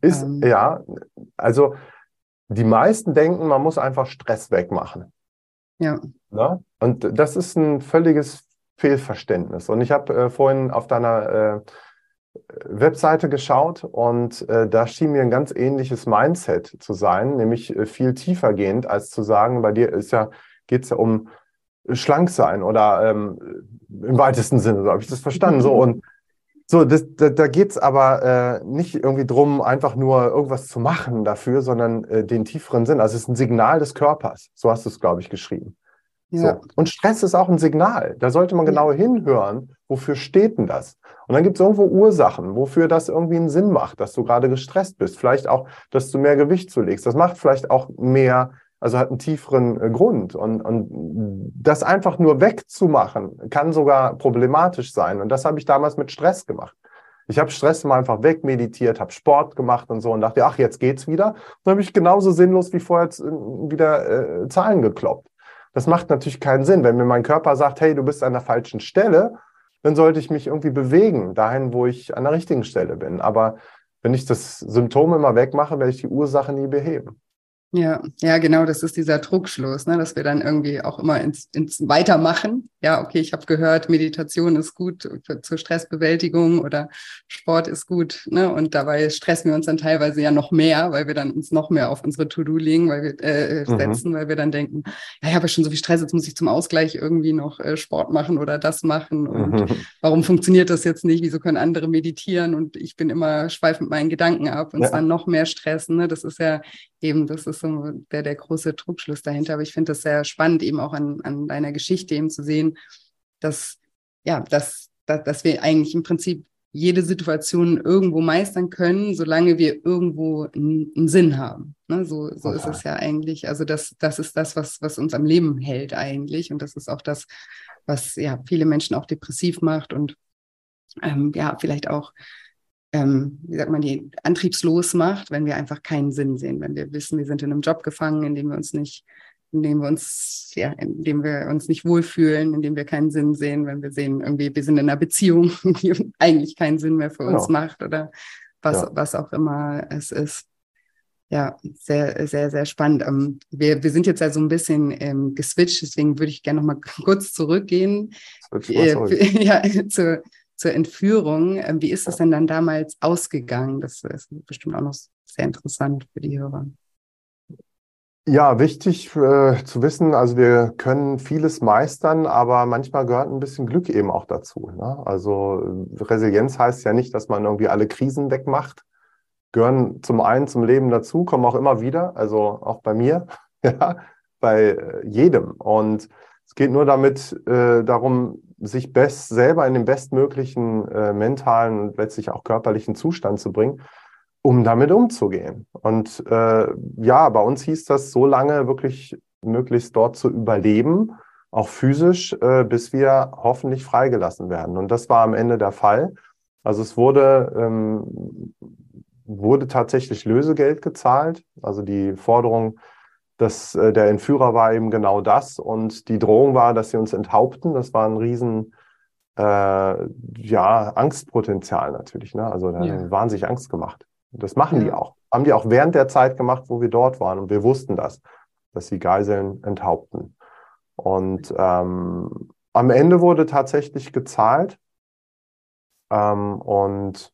Ist, ähm, ja, also die meisten denken, man muss einfach Stress wegmachen. Ja. Na? Ne? Und das ist ein völliges Fehlverständnis. Und ich habe äh, vorhin auf deiner äh, Webseite geschaut und äh, da schien mir ein ganz ähnliches Mindset zu sein, nämlich äh, viel tiefer gehend, als zu sagen, bei dir ist ja, geht es ja um schlank sein oder ähm, im weitesten Sinne, so habe ich das verstanden. So und so, das, da, da geht es aber äh, nicht irgendwie drum, einfach nur irgendwas zu machen dafür, sondern äh, den tieferen Sinn. Also es ist ein Signal des Körpers. So hast du es, glaube ich, geschrieben. Ja. So. Und Stress ist auch ein Signal. Da sollte man genau hinhören, wofür steht denn das? Und dann gibt es irgendwo Ursachen, wofür das irgendwie einen Sinn macht, dass du gerade gestresst bist. Vielleicht auch, dass du mehr Gewicht zulegst. Das macht vielleicht auch mehr, also hat einen tieferen äh, Grund. Und, und das einfach nur wegzumachen, kann sogar problematisch sein. Und das habe ich damals mit Stress gemacht. Ich habe Stress mal einfach wegmeditiert, habe Sport gemacht und so und dachte, ach, jetzt geht's wieder. Dann habe ich genauso sinnlos wie vorher äh, wieder äh, Zahlen gekloppt. Das macht natürlich keinen Sinn. Wenn mir mein Körper sagt, hey, du bist an der falschen Stelle, dann sollte ich mich irgendwie bewegen, dahin, wo ich an der richtigen Stelle bin. Aber wenn ich das Symptom immer wegmache, werde ich die Ursache nie beheben. Ja, ja, genau, das ist dieser Druckschluss, ne, dass wir dann irgendwie auch immer ins, ins Weitermachen. Ja, okay, ich habe gehört, Meditation ist gut für, zur Stressbewältigung oder Sport ist gut, ne? Und dabei stressen wir uns dann teilweise ja noch mehr, weil wir dann uns noch mehr auf unsere To-Do legen, weil wir äh, mhm. setzen, weil wir dann denken, ja, ich habe ja schon so viel Stress, jetzt muss ich zum Ausgleich irgendwie noch äh, Sport machen oder das machen. Und mhm. warum funktioniert das jetzt nicht? Wieso können andere meditieren? Und ich bin immer schweif mit meinen Gedanken ab und ja. dann noch mehr stressen. Ne? Das ist ja eben, das ist so der, der große Druckschluss dahinter. Aber ich finde das sehr spannend, eben auch an, an deiner Geschichte eben zu sehen, dass, ja, dass, dass, dass wir eigentlich im Prinzip jede Situation irgendwo meistern können, solange wir irgendwo einen, einen Sinn haben. Ne? So, so ist es ja eigentlich. Also das, das ist das, was, was uns am Leben hält eigentlich. Und das ist auch das, was ja viele Menschen auch depressiv macht und ähm, ja, vielleicht auch ähm, wie sagt man, die antriebslos macht, wenn wir einfach keinen Sinn sehen, wenn wir wissen, wir sind in einem Job gefangen, in dem wir uns nicht, in dem wir uns, ja, in dem wir uns nicht wohlfühlen, in dem wir keinen Sinn sehen, wenn wir sehen, irgendwie, wir sind in einer Beziehung, die eigentlich keinen Sinn mehr für uns genau. macht oder was, ja. was auch immer es ist. Ja, sehr, sehr, sehr spannend. Ähm, wir, wir sind jetzt also ein bisschen ähm, geswitcht, deswegen würde ich gerne noch mal kurz zurückgehen. Äh, ja, zu, zur Entführung. Ähm, wie ist es denn dann damals ausgegangen? Das ist bestimmt auch noch sehr interessant für die Hörer. Ja, wichtig äh, zu wissen, also wir können vieles meistern, aber manchmal gehört ein bisschen Glück eben auch dazu. Ne? Also Resilienz heißt ja nicht, dass man irgendwie alle Krisen wegmacht. Gehören zum einen zum Leben dazu, kommen auch immer wieder, also auch bei mir, ja, bei äh, jedem. Und es geht nur damit äh, darum, sich best selber in den bestmöglichen äh, mentalen und letztlich auch körperlichen Zustand zu bringen, um damit umzugehen. Und äh, ja, bei uns hieß das so lange wirklich möglichst dort zu überleben, auch physisch, äh, bis wir hoffentlich freigelassen werden. Und das war am Ende der Fall. Also es wurde, ähm, wurde tatsächlich Lösegeld gezahlt. Also die Forderung das, äh, der Entführer war eben genau das und die Drohung war, dass sie uns enthaupten. Das war ein riesen äh, ja, Angstpotenzial natürlich. Ne? Also da ja. waren sich Angst gemacht. Das machen ja. die auch. Haben die auch während der Zeit gemacht, wo wir dort waren. Und wir wussten das, dass sie Geiseln enthaupten. Und ähm, am Ende wurde tatsächlich gezahlt. Ähm, und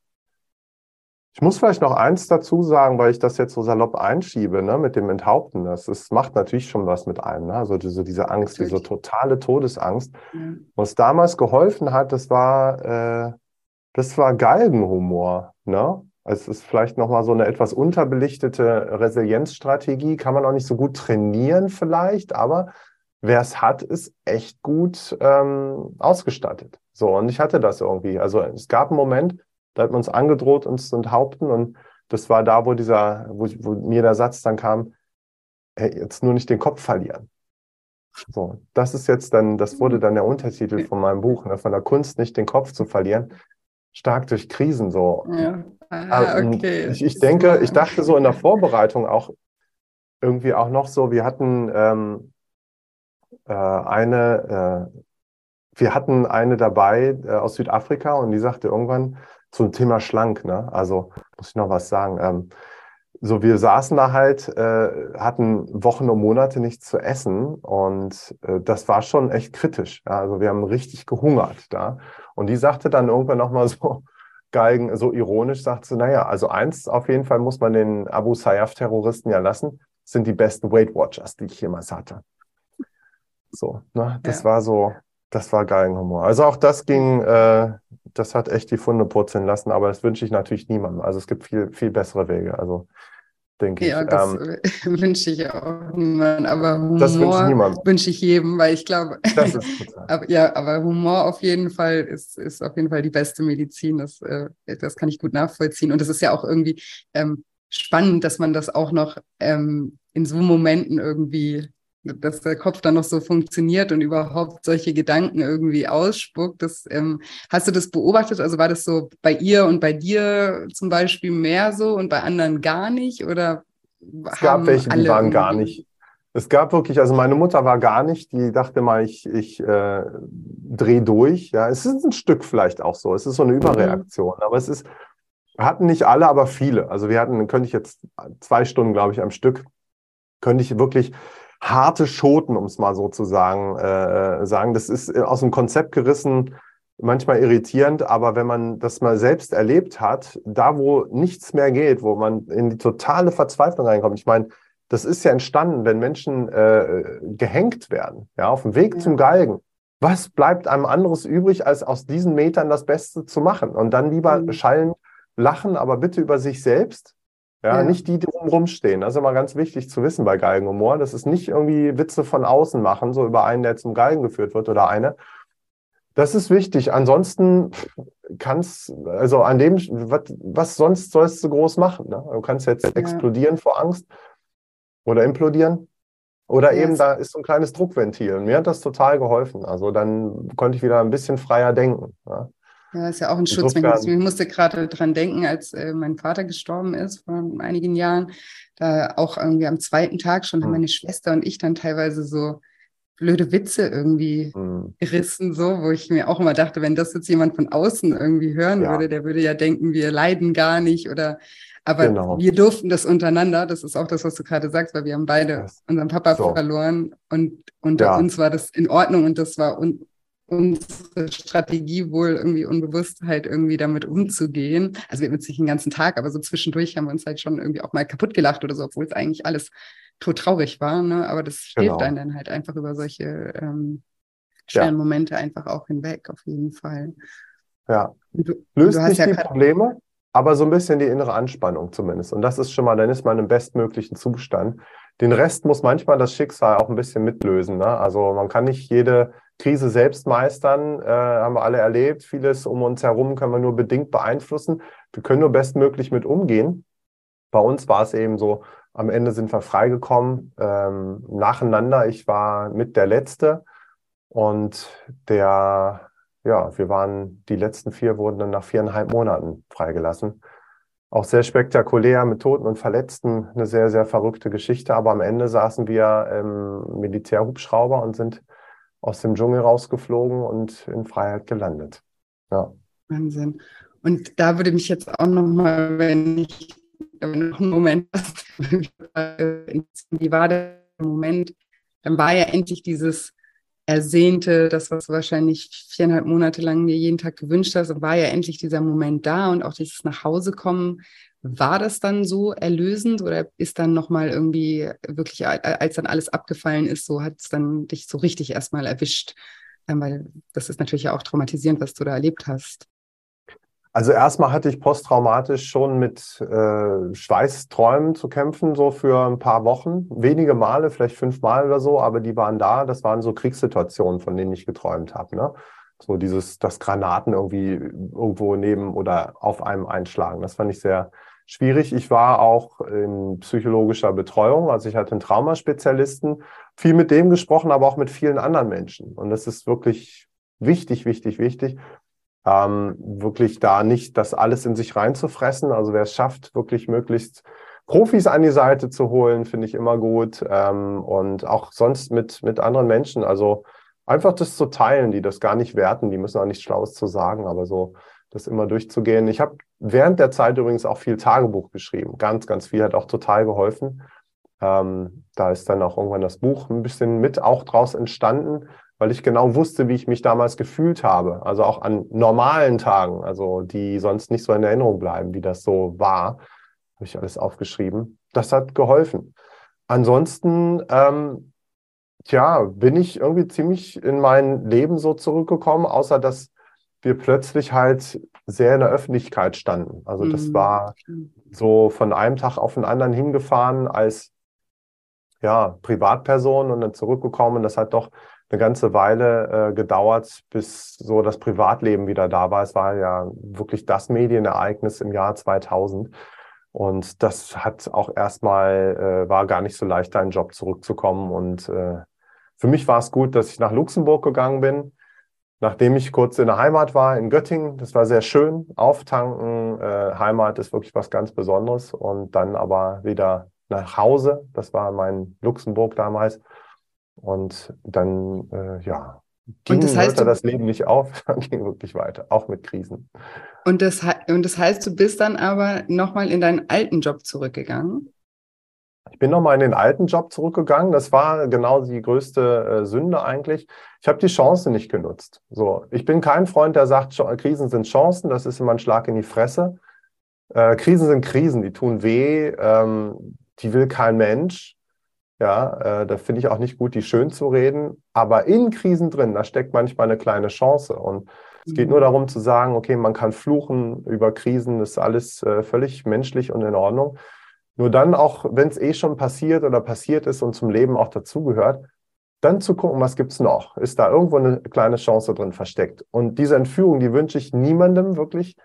ich muss vielleicht noch eins dazu sagen, weil ich das jetzt so salopp einschiebe, ne, mit dem Enthaupten. Das, das macht natürlich schon was mit einem. Ne? Also diese, diese Angst, natürlich. diese totale Todesangst. Ja. Was damals geholfen hat, das war, äh, das war Galgenhumor. Ne? Es ist vielleicht nochmal so eine etwas unterbelichtete Resilienzstrategie. Kann man auch nicht so gut trainieren vielleicht, aber wer es hat, ist echt gut ähm, ausgestattet. So, und ich hatte das irgendwie. Also es gab einen Moment, da hat man uns angedroht, uns zu enthaupten. Und das war da, wo dieser, wo, wo mir der Satz dann kam, hey, jetzt nur nicht den Kopf verlieren. So, das ist jetzt dann, das wurde dann der Untertitel von meinem Buch, ne, von der Kunst nicht den Kopf zu verlieren, stark durch Krisen so. Ja. Ah, okay. Ich, ich denke, ich dachte so in der Vorbereitung auch irgendwie auch noch so, wir hatten ähm, äh, eine, äh, wir hatten eine dabei äh, aus Südafrika und die sagte irgendwann, zum Thema schlank, ne? Also muss ich noch was sagen. Ähm, so, wir saßen da halt, äh, hatten Wochen und Monate nichts zu essen und äh, das war schon echt kritisch. Ja? Also wir haben richtig gehungert da. Und die sagte dann irgendwann nochmal so, Geigen, so ironisch, sagt sie, naja, also eins auf jeden Fall muss man den Abu Sayyaf-Terroristen ja lassen, sind die besten Weight Watchers, die ich jemals hatte. So, ne? Das ja. war so, das war Geigenhumor. Also auch das ging, äh, das hat echt die Funde purzeln lassen, aber das wünsche ich natürlich niemandem. Also es gibt viel, viel bessere Wege. Also denke ich. Ja, das ähm, wünsche ich auch niemandem, aber Humor wünsche ich jedem, weil ich glaube, das ist aber, ja, aber Humor auf jeden Fall ist, ist auf jeden Fall die beste Medizin. Das, äh, das kann ich gut nachvollziehen. Und es ist ja auch irgendwie ähm, spannend, dass man das auch noch ähm, in so Momenten irgendwie dass der Kopf dann noch so funktioniert und überhaupt solche Gedanken irgendwie ausspuckt. Das, ähm, hast du das beobachtet? Also war das so bei ihr und bei dir zum Beispiel mehr so und bei anderen gar nicht? Oder es gab welche, die waren gar nicht. Es gab wirklich, also meine Mutter war gar nicht, die dachte mal, ich, ich äh, drehe durch. Ja, es ist ein Stück vielleicht auch so. Es ist so eine mhm. Überreaktion. Mhm. Aber es ist, hatten nicht alle, aber viele. Also wir hatten, könnte ich jetzt zwei Stunden, glaube ich, am Stück, könnte ich wirklich harte Schoten, um es mal so zu sagen, äh, äh, sagen. Das ist äh, aus dem Konzept gerissen, manchmal irritierend, aber wenn man das mal selbst erlebt hat, da wo nichts mehr geht, wo man in die totale Verzweiflung reinkommt. Ich meine, das ist ja entstanden, wenn Menschen äh, gehängt werden, ja, auf dem Weg ja. zum Galgen. Was bleibt einem anderes übrig, als aus diesen Metern das Beste zu machen? Und dann lieber mhm. schallen, lachen, aber bitte über sich selbst ja, ja, nicht die, die drumherum stehen. Das ist immer ganz wichtig zu wissen bei Galgenhumor. Das ist nicht irgendwie Witze von außen machen, so über einen, der zum Galgen geführt wird oder eine. Das ist wichtig. Ansonsten kannst, also an dem, was, was sonst sollst du groß machen? Ne? Du kannst jetzt ja. explodieren vor Angst oder implodieren. Oder yes. eben da ist so ein kleines Druckventil. Und mir hat das total geholfen. Also dann konnte ich wieder ein bisschen freier denken. Ja? Ja, ist ja auch ein Schutzmechanismus. Ich musste gerade dran denken, als äh, mein Vater gestorben ist vor einigen Jahren. Da auch irgendwie am zweiten Tag schon haben hm. meine Schwester und ich dann teilweise so blöde Witze irgendwie hm. gerissen, so, wo ich mir auch immer dachte, wenn das jetzt jemand von außen irgendwie hören ja. würde, der würde ja denken, wir leiden gar nicht oder aber genau. wir durften das untereinander, das ist auch das, was du gerade sagst, weil wir haben beide yes. unseren Papa so. verloren und unter ja. uns war das in Ordnung und das war un unsere Strategie wohl irgendwie unbewusst halt irgendwie damit umzugehen. Also wir haben jetzt nicht den ganzen Tag, aber so zwischendurch haben wir uns halt schon irgendwie auch mal kaputt gelacht oder so, obwohl es eigentlich alles tottraurig war. Ne? Aber das hilft genau. einen dann halt einfach über solche ähm, schweren ja. Momente einfach auch hinweg, auf jeden Fall. Ja. Du, Löst nicht ja die Probleme, aber so ein bisschen die innere Anspannung zumindest. Und das ist schon mal, dann ist man im bestmöglichen Zustand. Den Rest muss manchmal das Schicksal auch ein bisschen mitlösen. Ne? Also man kann nicht jede Krise selbst meistern, äh, haben wir alle erlebt. Vieles um uns herum können wir nur bedingt beeinflussen. Wir können nur bestmöglich mit umgehen. Bei uns war es eben so, am Ende sind wir freigekommen, ähm, nacheinander. Ich war mit der Letzte und der, ja, wir waren, die letzten vier wurden dann nach viereinhalb Monaten freigelassen. Auch sehr spektakulär mit Toten und Verletzten, eine sehr, sehr verrückte Geschichte. Aber am Ende saßen wir im Militärhubschrauber und sind aus dem Dschungel rausgeflogen und in Freiheit gelandet. Ja. Wahnsinn. Und da würde mich jetzt auch nochmal, wenn ich noch einen Moment wie war der Moment, dann war ja endlich dieses ersehnte, das, was du wahrscheinlich viereinhalb Monate lang dir jeden Tag gewünscht hast, war ja endlich dieser Moment da und auch dieses Nachhausekommen war das dann so erlösend oder ist dann nochmal irgendwie wirklich, als dann alles abgefallen ist, so hat es dann dich so richtig erstmal erwischt? Ähm, weil das ist natürlich auch traumatisierend, was du da erlebt hast. Also erstmal hatte ich posttraumatisch schon mit äh, Schweißträumen zu kämpfen, so für ein paar Wochen. Wenige Male, vielleicht fünf Mal oder so, aber die waren da. Das waren so Kriegssituationen, von denen ich geträumt habe. Ne? So dieses, dass Granaten irgendwie irgendwo neben oder auf einem einschlagen. Das fand ich sehr, schwierig. Ich war auch in psychologischer Betreuung, also ich hatte einen Traumaspezialisten, viel mit dem gesprochen, aber auch mit vielen anderen Menschen. Und das ist wirklich wichtig, wichtig, wichtig, ähm, wirklich da nicht das alles in sich reinzufressen. Also wer es schafft, wirklich möglichst Profis an die Seite zu holen, finde ich immer gut. Ähm, und auch sonst mit, mit anderen Menschen. Also einfach das zu teilen, die das gar nicht werten, die müssen auch nichts Schlaues zu sagen, aber so das immer durchzugehen. Ich habe während der Zeit übrigens auch viel Tagebuch geschrieben. Ganz, ganz viel hat auch total geholfen. Ähm, da ist dann auch irgendwann das Buch ein bisschen mit auch draus entstanden, weil ich genau wusste, wie ich mich damals gefühlt habe. Also auch an normalen Tagen, also die sonst nicht so in Erinnerung bleiben, wie das so war, habe ich alles aufgeschrieben. Das hat geholfen. Ansonsten, ähm, tja, bin ich irgendwie ziemlich in mein Leben so zurückgekommen, außer dass wir plötzlich halt sehr in der Öffentlichkeit standen. Also das mhm. war so von einem Tag auf den anderen hingefahren als ja, Privatperson und dann zurückgekommen. Das hat doch eine ganze Weile äh, gedauert, bis so das Privatleben wieder da war. Es war ja wirklich das Medienereignis im Jahr 2000. Und das hat auch erstmal, äh, war gar nicht so leicht, da in den Job zurückzukommen. Und äh, für mich war es gut, dass ich nach Luxemburg gegangen bin, nachdem ich kurz in der Heimat war, in Göttingen. Das war sehr schön. Auftanken, äh, Heimat ist wirklich was ganz Besonderes. Und dann aber wieder nach Hause. Das war mein Luxemburg damals. Und dann, äh, ja, ging das, heißt, das Leben nicht auf, dann ging wirklich weiter, auch mit Krisen. Und das, und das heißt, du bist dann aber nochmal in deinen alten Job zurückgegangen? Ich bin nochmal in den alten Job zurückgegangen. Das war genau die größte äh, Sünde eigentlich. Ich habe die Chance nicht genutzt. So, ich bin kein Freund, der sagt, Krisen sind Chancen. Das ist immer ein Schlag in die Fresse. Äh, Krisen sind Krisen, die tun weh. Ähm, die will kein Mensch. Ja, äh, da finde ich auch nicht gut, die schön zu reden. Aber in Krisen drin, da steckt manchmal eine kleine Chance. Und es geht nur mhm. darum zu sagen, okay, man kann fluchen über Krisen, das ist alles äh, völlig menschlich und in Ordnung. Nur dann auch, wenn es eh schon passiert oder passiert ist und zum Leben auch dazugehört, dann zu gucken, was gibt's noch? Ist da irgendwo eine kleine Chance drin versteckt? Und diese Entführung, die wünsche ich niemandem wirklich,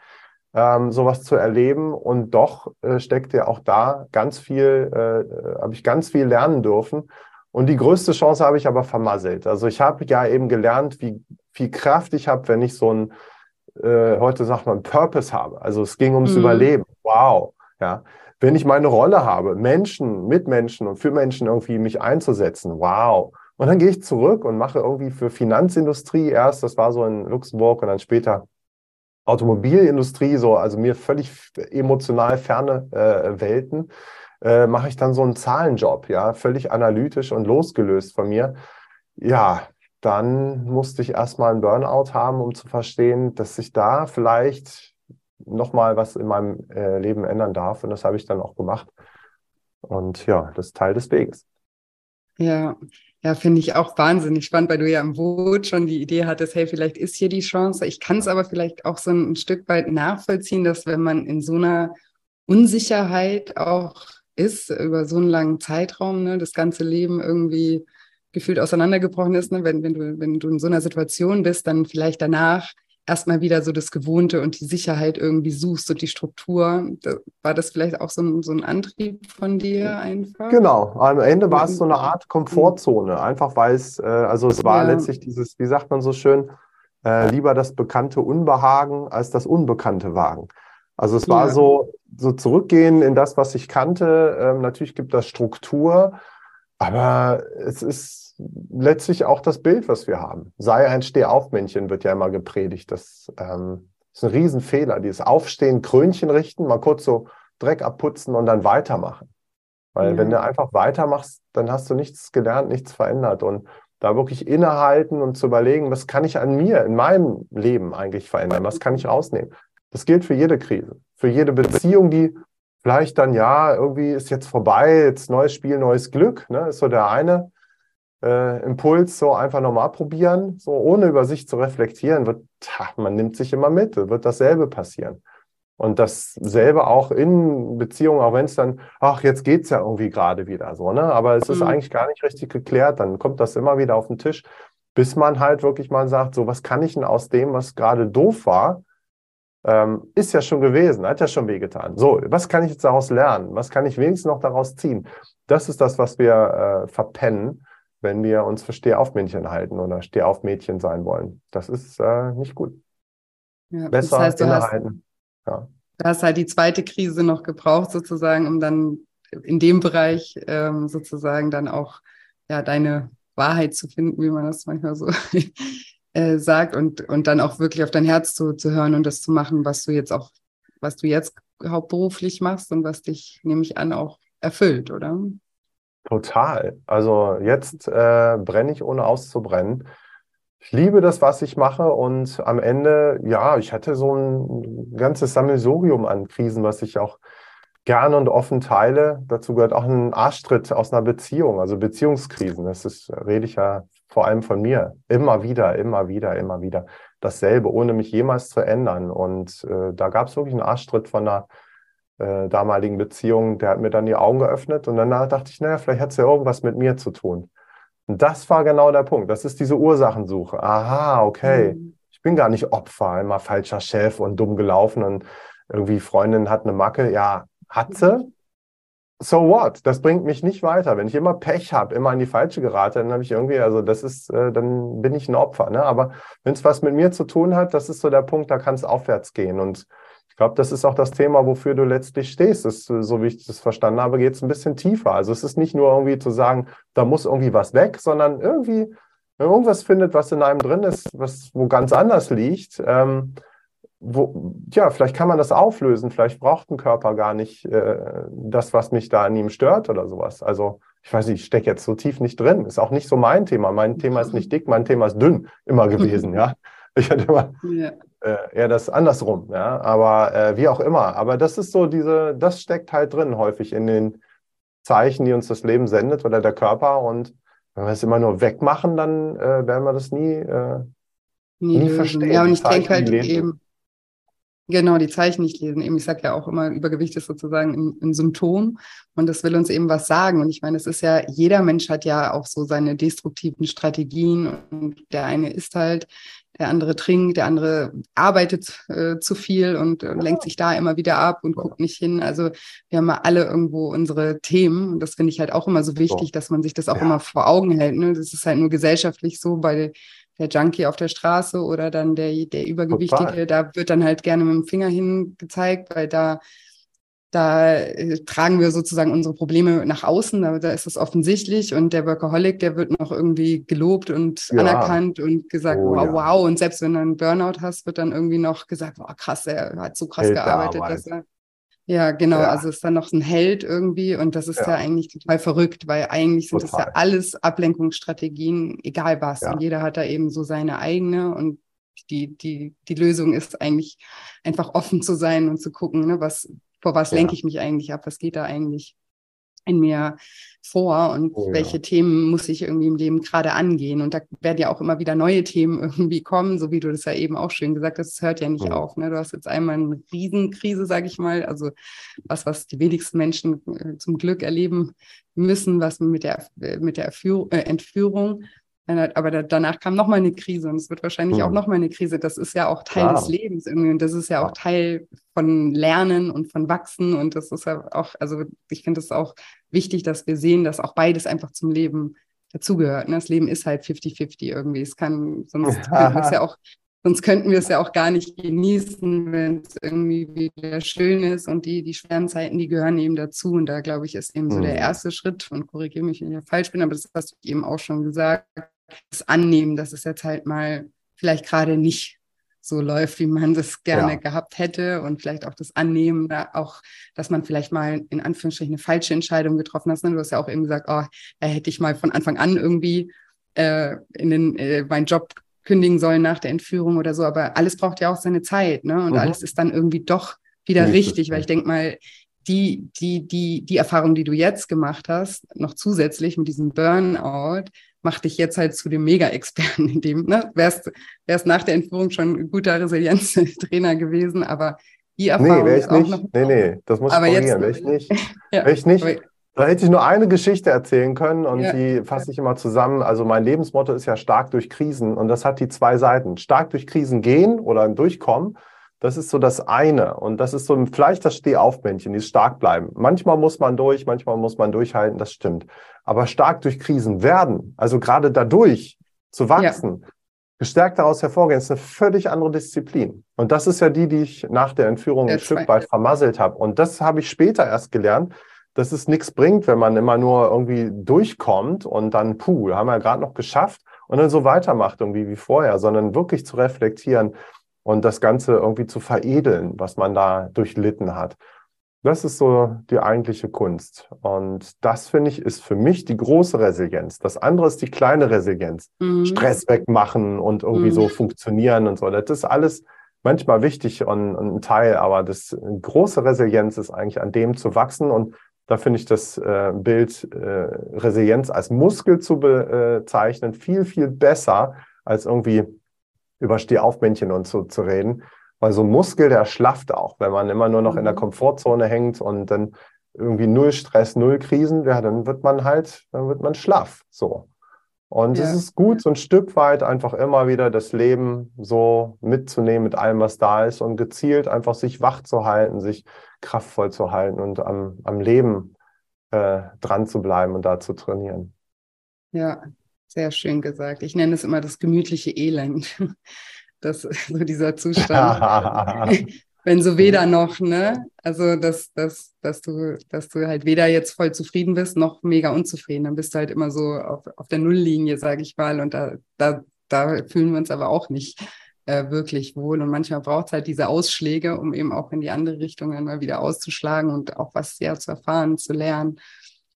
ähm, sowas zu erleben. Und doch äh, steckt ja auch da ganz viel, äh, habe ich ganz viel lernen dürfen. Und die größte Chance habe ich aber vermasselt. Also ich habe ja eben gelernt, wie viel Kraft ich habe, wenn ich so ein, äh, heute sagt man, Purpose habe. Also es ging ums mhm. Überleben. Wow. Ja. Wenn ich meine Rolle habe, Menschen, Mitmenschen und für Menschen irgendwie mich einzusetzen. Wow. Und dann gehe ich zurück und mache irgendwie für Finanzindustrie erst, das war so in Luxemburg und dann später Automobilindustrie, so, also mir völlig emotional ferne äh, Welten, äh, mache ich dann so einen Zahlenjob, ja, völlig analytisch und losgelöst von mir. Ja, dann musste ich erstmal einen Burnout haben, um zu verstehen, dass sich da vielleicht nochmal was in meinem äh, Leben ändern darf. Und das habe ich dann auch gemacht. Und ja, das ist Teil des Weges. Ja, ja, finde ich auch wahnsinnig spannend, weil du ja im Boot schon die Idee hattest, hey, vielleicht ist hier die Chance. Ich kann es aber vielleicht auch so ein Stück weit nachvollziehen, dass wenn man in so einer Unsicherheit auch ist, über so einen langen Zeitraum, ne, das ganze Leben irgendwie gefühlt auseinandergebrochen ist, ne, wenn, wenn, du, wenn du in so einer Situation bist, dann vielleicht danach erstmal wieder so das Gewohnte und die Sicherheit irgendwie suchst und die Struktur. War das vielleicht auch so ein, so ein Antrieb von dir einfach? Genau, am Ende war es so eine Art Komfortzone, einfach weil es, äh, also es war ja. letztlich dieses, wie sagt man so schön, äh, lieber das bekannte Unbehagen als das Unbekannte Wagen. Also es war ja. so, so zurückgehen in das, was ich kannte. Ähm, natürlich gibt das Struktur, aber es ist letztlich auch das Bild, was wir haben. Sei ein Stehaufmännchen, wird ja immer gepredigt. Das ähm, ist ein Riesenfehler. Dieses Aufstehen, Krönchen richten, mal kurz so Dreck abputzen und dann weitermachen. Weil ja. wenn du einfach weitermachst, dann hast du nichts gelernt, nichts verändert. Und da wirklich innehalten und zu überlegen, was kann ich an mir, in meinem Leben eigentlich verändern? Was kann ich rausnehmen? Das gilt für jede Krise, für jede Beziehung, die vielleicht dann, ja, irgendwie ist jetzt vorbei, jetzt neues Spiel, neues Glück, ne, ist so der eine äh, Impuls so einfach nochmal probieren, so ohne über sich zu reflektieren, wird, man nimmt sich immer mit, wird dasselbe passieren. Und dasselbe auch in Beziehungen, auch wenn es dann, ach, jetzt geht's ja irgendwie gerade wieder so, ne? Aber es ist mhm. eigentlich gar nicht richtig geklärt, dann kommt das immer wieder auf den Tisch, bis man halt wirklich mal sagt, so, was kann ich denn aus dem, was gerade doof war, ähm, ist ja schon gewesen, hat ja schon wehgetan. So, was kann ich jetzt daraus lernen? Was kann ich wenigstens noch daraus ziehen? Das ist das, was wir äh, verpennen wenn wir uns für Stehaufmännchen halten oder Stehaufmädchen sein wollen. Das ist äh, nicht gut. Ja, Besser das heißt, innehalten. Hast, ja. Du hast halt die zweite Krise noch gebraucht, sozusagen, um dann in dem Bereich ähm, sozusagen dann auch ja, deine Wahrheit zu finden, wie man das manchmal so äh, sagt, und, und dann auch wirklich auf dein Herz zu, zu hören und das zu machen, was du jetzt auch, was du jetzt hauptberuflich machst und was dich, nehme ich an, auch erfüllt, oder? Total. Also jetzt äh, brenne ich, ohne auszubrennen. Ich liebe das, was ich mache und am Ende, ja, ich hatte so ein ganzes Sammelsurium an Krisen, was ich auch gerne und offen teile. Dazu gehört auch ein Arschtritt aus einer Beziehung, also Beziehungskrisen. Das ist, rede ich ja vor allem von mir. Immer wieder, immer wieder, immer wieder. Dasselbe, ohne mich jemals zu ändern. Und äh, da gab es wirklich einen Arschtritt von einer äh, damaligen Beziehung, der hat mir dann die Augen geöffnet. Und danach dachte ich, naja, vielleicht hat es ja irgendwas mit mir zu tun. Und das war genau der Punkt. Das ist diese Ursachensuche. Aha, okay. Mhm. Ich bin gar nicht Opfer, immer falscher Chef und dumm gelaufen und irgendwie Freundin hat eine Macke. Ja, hat sie. So what? Das bringt mich nicht weiter. Wenn ich immer Pech habe, immer in die falsche gerate, dann habe ich irgendwie, also das ist, äh, dann bin ich ein Opfer. Ne? Aber wenn es was mit mir zu tun hat, das ist so der Punkt, da kann es aufwärts gehen. Und glaube, das ist auch das Thema, wofür du letztlich stehst. Das, so wie ich das verstanden habe, geht es ein bisschen tiefer. Also es ist nicht nur irgendwie zu sagen, da muss irgendwie was weg, sondern irgendwie, wenn man irgendwas findet, was in einem drin ist, was wo ganz anders liegt, ähm, wo, ja, vielleicht kann man das auflösen, vielleicht braucht ein Körper gar nicht äh, das, was mich da an ihm stört oder sowas. Also ich weiß nicht, ich stecke jetzt so tief nicht drin. Ist auch nicht so mein Thema. Mein Thema ist nicht dick, mein Thema ist dünn immer gewesen, ja. Ich hatte immer ja. Äh, eher das andersrum, ja. Aber äh, wie auch immer. Aber das ist so diese, das steckt halt drin häufig in den Zeichen, die uns das Leben sendet oder der Körper. Und wenn wir es immer nur wegmachen, dann äh, werden wir das nie, äh, nie, nie verstehen. Ja, und ich denke halt eben, Genau, die Zeichen nicht lesen. Eben, ich sage ja auch immer, Übergewicht ist sozusagen ein, ein, Symptom und das will uns eben was sagen. Und ich meine, es ist ja, jeder Mensch hat ja auch so seine destruktiven Strategien und der eine isst halt, der andere trinkt, der andere arbeitet äh, zu viel und äh, lenkt sich da immer wieder ab und guckt nicht hin. Also wir haben ja alle irgendwo unsere Themen und das finde ich halt auch immer so wichtig, dass man sich das auch ja. immer vor Augen hält. Ne? Das ist halt nur gesellschaftlich so bei der Junkie auf der Straße oder dann der, der Übergewichtige, Total. da wird dann halt gerne mit dem Finger hingezeigt, weil da, da äh, tragen wir sozusagen unsere Probleme nach außen, da, da ist es offensichtlich und der Workaholic, der wird noch irgendwie gelobt und ja. anerkannt und gesagt, oh, wow, ja. wow. Und selbst wenn du einen Burnout hast, wird dann irgendwie noch gesagt, wow, krass, er hat so krass Hält gearbeitet, dass er ja, genau. Ja. Also ist dann noch ein Held irgendwie und das ist ja, eigentlich total verrückt, weil eigentlich sind total. das ja alles Ablenkungsstrategien, egal was. Und jeder hat da eben so seine eigene und die, die, die Lösung ist eigentlich einfach offen zu sein und zu gucken, ne, was, vor was lenke ich mich eigentlich ab, was geht da eigentlich in mir vor und oh, welche ja. Themen muss ich irgendwie im Leben gerade angehen. Und da werden ja auch immer wieder neue Themen irgendwie kommen, so wie du das ja eben auch schön gesagt hast, es hört ja nicht ja. auf. Ne? Du hast jetzt einmal eine Riesenkrise, sage ich mal, also was, was die wenigsten Menschen äh, zum Glück erleben müssen, was mit der, äh, mit der Erführ äh, Entführung aber danach kam nochmal eine Krise und es wird wahrscheinlich mhm. auch nochmal eine Krise. Das ist ja auch Teil Klar. des Lebens irgendwie und das ist ja auch Teil von Lernen und von Wachsen und das ist ja auch, also ich finde es auch wichtig, dass wir sehen, dass auch beides einfach zum Leben dazugehört. Ne? Das Leben ist halt 50-50 irgendwie. Es kann, sonst es ja auch Sonst könnten wir es ja auch gar nicht genießen, wenn es irgendwie wieder schön ist. Und die, die schweren Zeiten, die gehören eben dazu. Und da, glaube ich, ist eben so der mhm. erste Schritt, und korrigiere mich, wenn ich falsch bin, aber das hast du eben auch schon gesagt, das Annehmen, dass es jetzt halt mal vielleicht gerade nicht so läuft, wie man das gerne ja. gehabt hätte und vielleicht auch das Annehmen, auch, dass man vielleicht mal in Anführungsstrichen eine falsche Entscheidung getroffen hat. Du hast ja auch eben gesagt, oh, da hätte ich mal von Anfang an irgendwie äh, in den, äh, meinen Job kündigen sollen nach der Entführung oder so. Aber alles braucht ja auch seine Zeit, ne? Und mhm. alles ist dann irgendwie doch wieder Nicht richtig, weil ich denke mal, die, die, die, die Erfahrung, die du jetzt gemacht hast, noch zusätzlich mit diesem Burnout, macht dich jetzt halt zu dem Mega-Experten in dem, ne? Wärst, wärst nach der Entführung schon ein guter Resilienztrainer gewesen, aber die Erfahrung. Nee, wäre ich nicht. Noch, nee, nee, das muss aber jetzt, wäre ich nicht. ja, wäre ich nicht. Da hätte ich nur eine Geschichte erzählen können und ja. die fasse ich immer zusammen. Also mein Lebensmotto ist ja stark durch Krisen und das hat die zwei Seiten. Stark durch Krisen gehen oder durchkommen, das ist so das eine und das ist so vielleicht das Stehaufmännchen, dieses stark bleiben. Manchmal muss man durch, manchmal muss man durchhalten, das stimmt. Aber stark durch Krisen werden, also gerade dadurch zu wachsen, ja. gestärkt daraus hervorgehen, ist eine völlig andere Disziplin. Und das ist ja die, die ich nach der Entführung ein Stück weit vermasselt habe. Und das habe ich später erst gelernt, dass es nichts bringt, wenn man immer nur irgendwie durchkommt und dann, puh, haben wir gerade noch geschafft und dann so weitermacht irgendwie wie vorher, sondern wirklich zu reflektieren und das Ganze irgendwie zu veredeln, was man da durchlitten hat. Das ist so die eigentliche Kunst. Und das, finde ich, ist für mich die große Resilienz. Das andere ist die kleine Resilienz. Mhm. Stress wegmachen und irgendwie mhm. so funktionieren und so. Das ist alles manchmal wichtig und, und ein Teil, aber das große Resilienz ist eigentlich an dem zu wachsen und da finde ich das äh, Bild äh, Resilienz als Muskel zu bezeichnen viel, viel besser, als irgendwie über Stehaufmännchen und so zu reden. Weil so ein Muskel, der schlafft auch, wenn man immer nur noch in der mhm. Komfortzone hängt und dann irgendwie null Stress, null Krisen, ja, dann wird man halt, dann wird man schlaff. So. Und ja. es ist gut, so ein Stück weit einfach immer wieder das Leben so mitzunehmen mit allem, was da ist und gezielt einfach sich wach zu halten, sich kraftvoll zu halten und am, am Leben äh, dran zu bleiben und da zu trainieren. Ja, sehr schön gesagt. Ich nenne es immer das gemütliche Elend. Das so dieser Zustand. Wenn so weder noch, ne? Also, dass, dass, dass, du, dass du halt weder jetzt voll zufrieden bist, noch mega unzufrieden. Dann bist du halt immer so auf, auf der Nulllinie, sage ich mal. Und da, da, da fühlen wir uns aber auch nicht äh, wirklich wohl. Und manchmal braucht es halt diese Ausschläge, um eben auch in die andere Richtung dann mal wieder auszuschlagen und auch was sehr zu erfahren, zu lernen.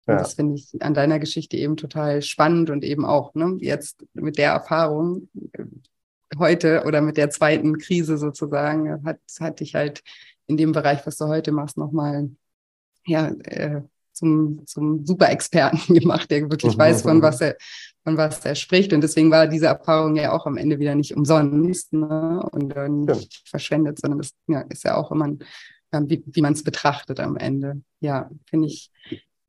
Ja. das finde ich an deiner Geschichte eben total spannend und eben auch ne, jetzt mit der Erfahrung äh, heute oder mit der zweiten Krise sozusagen hat, hat dich halt in dem Bereich, was du heute machst, nochmal ja, äh, zum, zum Super-Experten gemacht, der wirklich mhm. weiß, von was er, von was er spricht. Und deswegen war diese Erfahrung ja auch am Ende wieder nicht umsonst ne? und äh, nicht ja. verschwendet, sondern das ja, ist ja auch immer, ein, wie, wie man es betrachtet am Ende. Ja, finde ich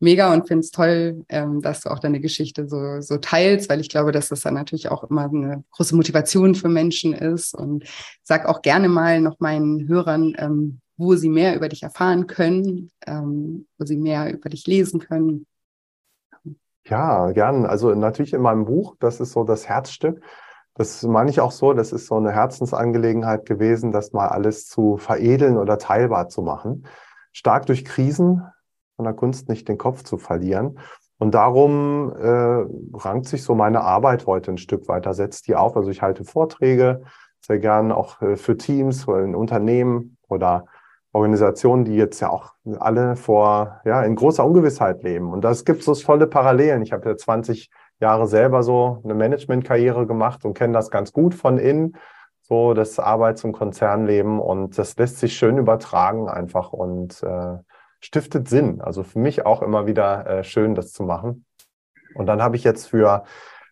mega und finde es toll, ähm, dass du auch deine Geschichte so, so teilst, weil ich glaube, dass das dann natürlich auch immer eine große Motivation für Menschen ist. Und sag auch gerne mal noch meinen Hörern, ähm, wo sie mehr über dich erfahren können, ähm, wo sie mehr über dich lesen können. Ja, gern. Also natürlich in meinem Buch, das ist so das Herzstück. Das meine ich auch so, das ist so eine Herzensangelegenheit gewesen, das mal alles zu veredeln oder teilbar zu machen. Stark durch Krisen, von der Kunst nicht den Kopf zu verlieren. Und darum äh, rankt sich so meine Arbeit heute ein Stück weiter, setzt die auf. Also ich halte Vorträge sehr gern auch äh, für Teams oder in Unternehmen oder Organisationen, die jetzt ja auch alle vor, ja, in großer Ungewissheit leben. Und das gibt so tolle Parallelen. Ich habe ja 20 Jahre selber so eine Managementkarriere gemacht und kenne das ganz gut von innen, so das Arbeits- und Konzernleben. Und das lässt sich schön übertragen einfach. Und äh, stiftet Sinn. Also für mich auch immer wieder äh, schön, das zu machen. Und dann habe ich jetzt für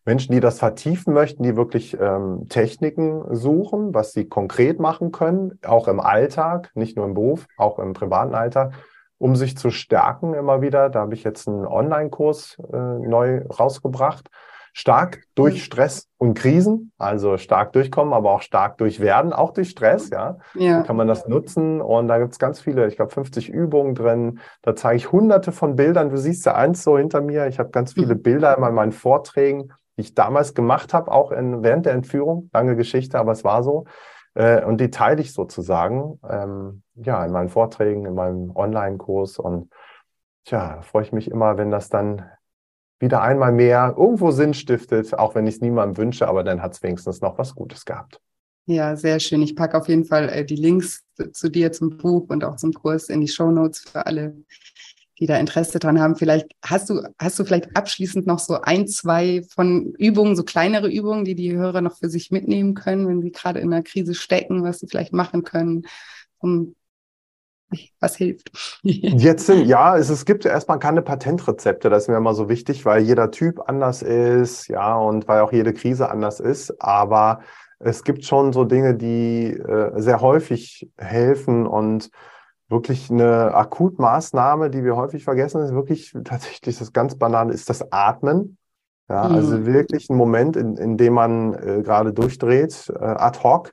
Menschen, die das vertiefen möchten, die wirklich ähm, Techniken suchen, was sie konkret machen können, auch im Alltag, nicht nur im Beruf, auch im privaten Alltag, um sich zu stärken immer wieder. Da habe ich jetzt einen Online-Kurs äh, neu rausgebracht stark durch Stress und Krisen, also stark durchkommen, aber auch stark durchwerden, auch durch Stress, ja. ja. kann man das nutzen und da gibt es ganz viele, ich glaube 50 Übungen drin. Da zeige ich hunderte von Bildern. Du siehst ja eins so hinter mir. Ich habe ganz viele mhm. Bilder in meinen Vorträgen, die ich damals gemacht habe, auch in, während der Entführung. Lange Geschichte, aber es war so. Äh, und die teile ich sozusagen, ähm, ja, in meinen Vorträgen, in meinem Online-Kurs und Tja, freue ich mich immer, wenn das dann wieder einmal mehr irgendwo Sinn stiftet, auch wenn ich es niemandem wünsche, aber dann hat es wenigstens noch was Gutes gehabt. Ja, sehr schön. Ich packe auf jeden Fall äh, die Links zu dir zum Buch und auch zum Kurs in die Show Notes für alle, die da Interesse dran haben. Vielleicht hast du, hast du vielleicht abschließend noch so ein, zwei von Übungen, so kleinere Übungen, die die Hörer noch für sich mitnehmen können, wenn sie gerade in einer Krise stecken, was sie vielleicht machen können, um was hilft. Jetzt sind, ja, es, es gibt erstmal keine Patentrezepte, das ist mir immer so wichtig, weil jeder Typ anders ist, ja, und weil auch jede Krise anders ist. Aber es gibt schon so Dinge, die äh, sehr häufig helfen und wirklich eine Akutmaßnahme, die wir häufig vergessen, ist wirklich tatsächlich das ganz Banale, ist das Atmen. Ja, mhm. also wirklich ein Moment, in, in dem man äh, gerade durchdreht, äh, ad hoc,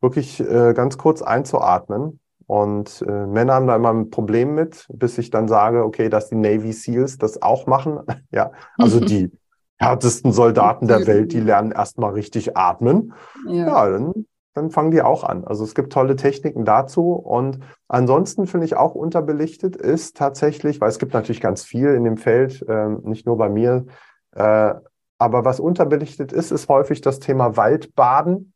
wirklich äh, ganz kurz einzuatmen und äh, Männer haben da immer ein Problem mit, bis ich dann sage, okay, dass die Navy SEALs das auch machen. ja, also die härtesten Soldaten der Welt, die lernen erstmal richtig atmen. Ja, ja dann, dann fangen die auch an. Also es gibt tolle Techniken dazu. Und ansonsten finde ich auch unterbelichtet ist tatsächlich, weil es gibt natürlich ganz viel in dem Feld, äh, nicht nur bei mir. Äh, aber was unterbelichtet ist, ist häufig das Thema Waldbaden.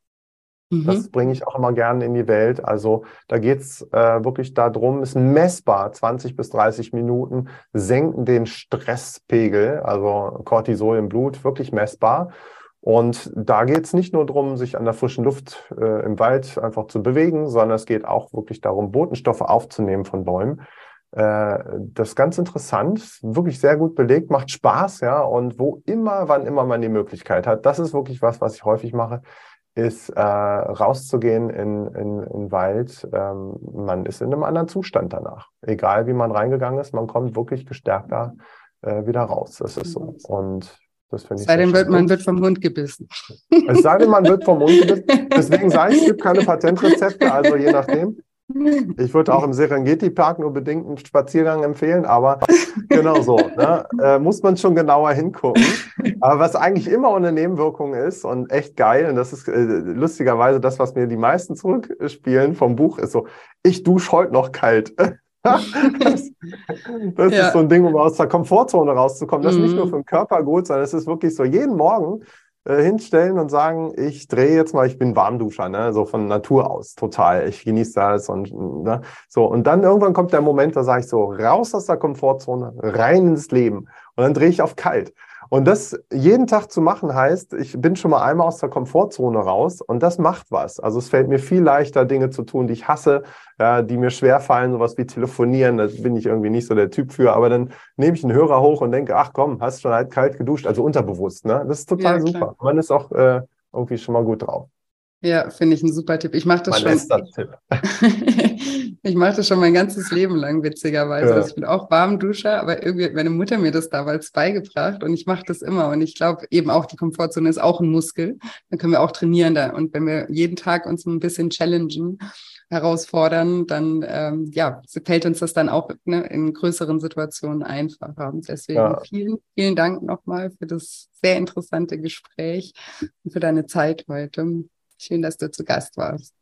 Das mhm. bringe ich auch immer gerne in die Welt. Also da geht es äh, wirklich darum, ist messbar, 20 bis 30 Minuten senken den Stresspegel, also Cortisol im Blut, wirklich messbar. Und da geht es nicht nur darum, sich an der frischen Luft äh, im Wald einfach zu bewegen, sondern es geht auch wirklich darum, Botenstoffe aufzunehmen von Bäumen. Äh, das ist ganz interessant, wirklich sehr gut belegt, macht Spaß, ja. Und wo immer, wann immer man die Möglichkeit hat, das ist wirklich was, was ich häufig mache, ist äh, rauszugehen in, in, in Wald. Ähm, man ist in einem anderen Zustand danach. Egal wie man reingegangen ist, man kommt wirklich gestärkter äh, wieder raus. Das ist so. Und das finde ich. Sei denn, wird, man wird vom Hund gebissen. Es sei denn, man wird vom Hund gebissen. Deswegen sage ich, es gibt keine Patentrezepte, also je nachdem. Ich würde auch im Serengeti-Park nur bedingt einen Spaziergang empfehlen, aber genau so. Ne? Äh, muss man schon genauer hingucken. Aber was eigentlich immer eine Nebenwirkung ist und echt geil, und das ist äh, lustigerweise das, was mir die meisten zurückspielen vom Buch, ist so, ich dusche heute noch kalt das, das ja. ist so ein Ding, um aus der Komfortzone rauszukommen. Das ist nicht nur mhm. für den Körper gut, sondern es ist wirklich so jeden Morgen äh, hinstellen und sagen, ich drehe jetzt mal, ich bin Warmduscher, ne? so von Natur aus, total. Ich genieße das und ne? so. Und dann irgendwann kommt der Moment, da sage ich so, raus aus der Komfortzone, rein ins Leben. Und dann drehe ich auf kalt. Und das jeden Tag zu machen heißt, ich bin schon mal einmal aus der Komfortzone raus und das macht was. Also es fällt mir viel leichter, Dinge zu tun, die ich hasse, ja, die mir schwer fallen, sowas wie telefonieren, da bin ich irgendwie nicht so der Typ für, aber dann nehme ich einen Hörer hoch und denke, ach komm, hast schon halt kalt geduscht, also unterbewusst, ne? Das ist total ja, super. Man ist auch äh, irgendwie schon mal gut drauf. Ja, finde ich ein super Tipp. Ich mache das mein schon. Tipp. ich mache das schon mein ganzes Leben lang, witzigerweise. Ja. Also ich bin auch Warmduscher, aber irgendwie hat meine Mutter mir das damals beigebracht und ich mache das immer. Und ich glaube eben auch, die Komfortzone ist auch ein Muskel. Dann können wir auch trainieren da. Und wenn wir jeden Tag uns ein bisschen challengen, herausfordern, dann ähm, ja, fällt uns das dann auch ne, in größeren Situationen einfacher. Deswegen ja. vielen, vielen Dank nochmal für das sehr interessante Gespräch und für deine Zeit heute. Schön, dass du zu Gast warst.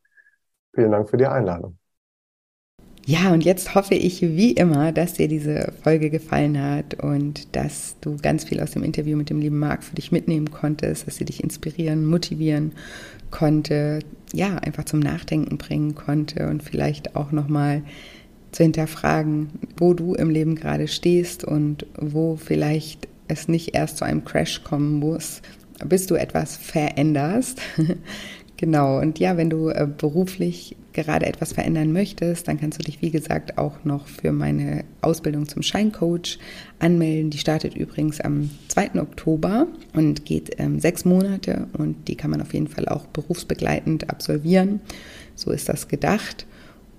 Vielen Dank für die Einladung. Ja, und jetzt hoffe ich wie immer, dass dir diese Folge gefallen hat und dass du ganz viel aus dem Interview mit dem lieben Marc für dich mitnehmen konntest, dass sie dich inspirieren, motivieren konnte, ja, einfach zum Nachdenken bringen konnte und vielleicht auch nochmal zu hinterfragen, wo du im Leben gerade stehst und wo vielleicht es nicht erst zu einem Crash kommen muss, bis du etwas veränderst, Genau, und ja, wenn du äh, beruflich gerade etwas verändern möchtest, dann kannst du dich, wie gesagt, auch noch für meine Ausbildung zum Scheincoach anmelden. Die startet übrigens am 2. Oktober und geht ähm, sechs Monate und die kann man auf jeden Fall auch berufsbegleitend absolvieren. So ist das gedacht.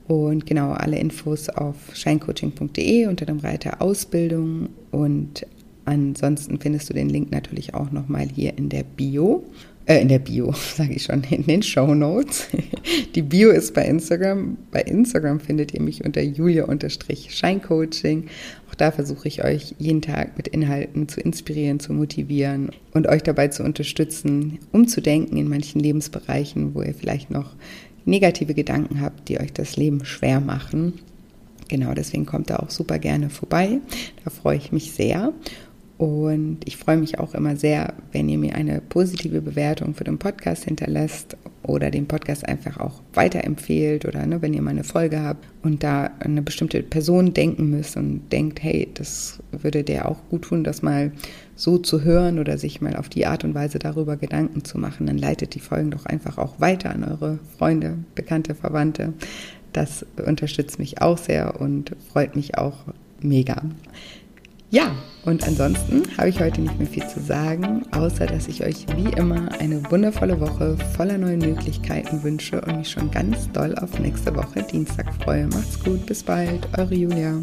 Und genau, alle Infos auf scheincoaching.de unter dem Reiter Ausbildung und ansonsten findest du den Link natürlich auch nochmal hier in der Bio äh, in der Bio, sage ich schon, in den Show Notes. Die Bio ist bei Instagram. Bei Instagram findet ihr mich unter julia-scheincoaching. Auch da versuche ich euch jeden Tag mit Inhalten zu inspirieren, zu motivieren und euch dabei zu unterstützen, umzudenken in manchen Lebensbereichen, wo ihr vielleicht noch negative Gedanken habt, die euch das Leben schwer machen. Genau, deswegen kommt da auch super gerne vorbei. Da freue ich mich sehr. Und ich freue mich auch immer sehr, wenn ihr mir eine positive Bewertung für den Podcast hinterlässt oder den Podcast einfach auch weiterempfehlt oder ne, wenn ihr mal eine Folge habt und da eine bestimmte Person denken müsst und denkt, hey, das würde der auch gut tun, das mal so zu hören oder sich mal auf die Art und Weise darüber Gedanken zu machen, dann leitet die Folgen doch einfach auch weiter an eure Freunde, Bekannte, Verwandte. Das unterstützt mich auch sehr und freut mich auch mega. Ja, und ansonsten habe ich heute nicht mehr viel zu sagen, außer dass ich euch wie immer eine wundervolle Woche voller neuen Möglichkeiten wünsche und mich schon ganz doll auf nächste Woche Dienstag freue. Macht's gut, bis bald, eure Julia.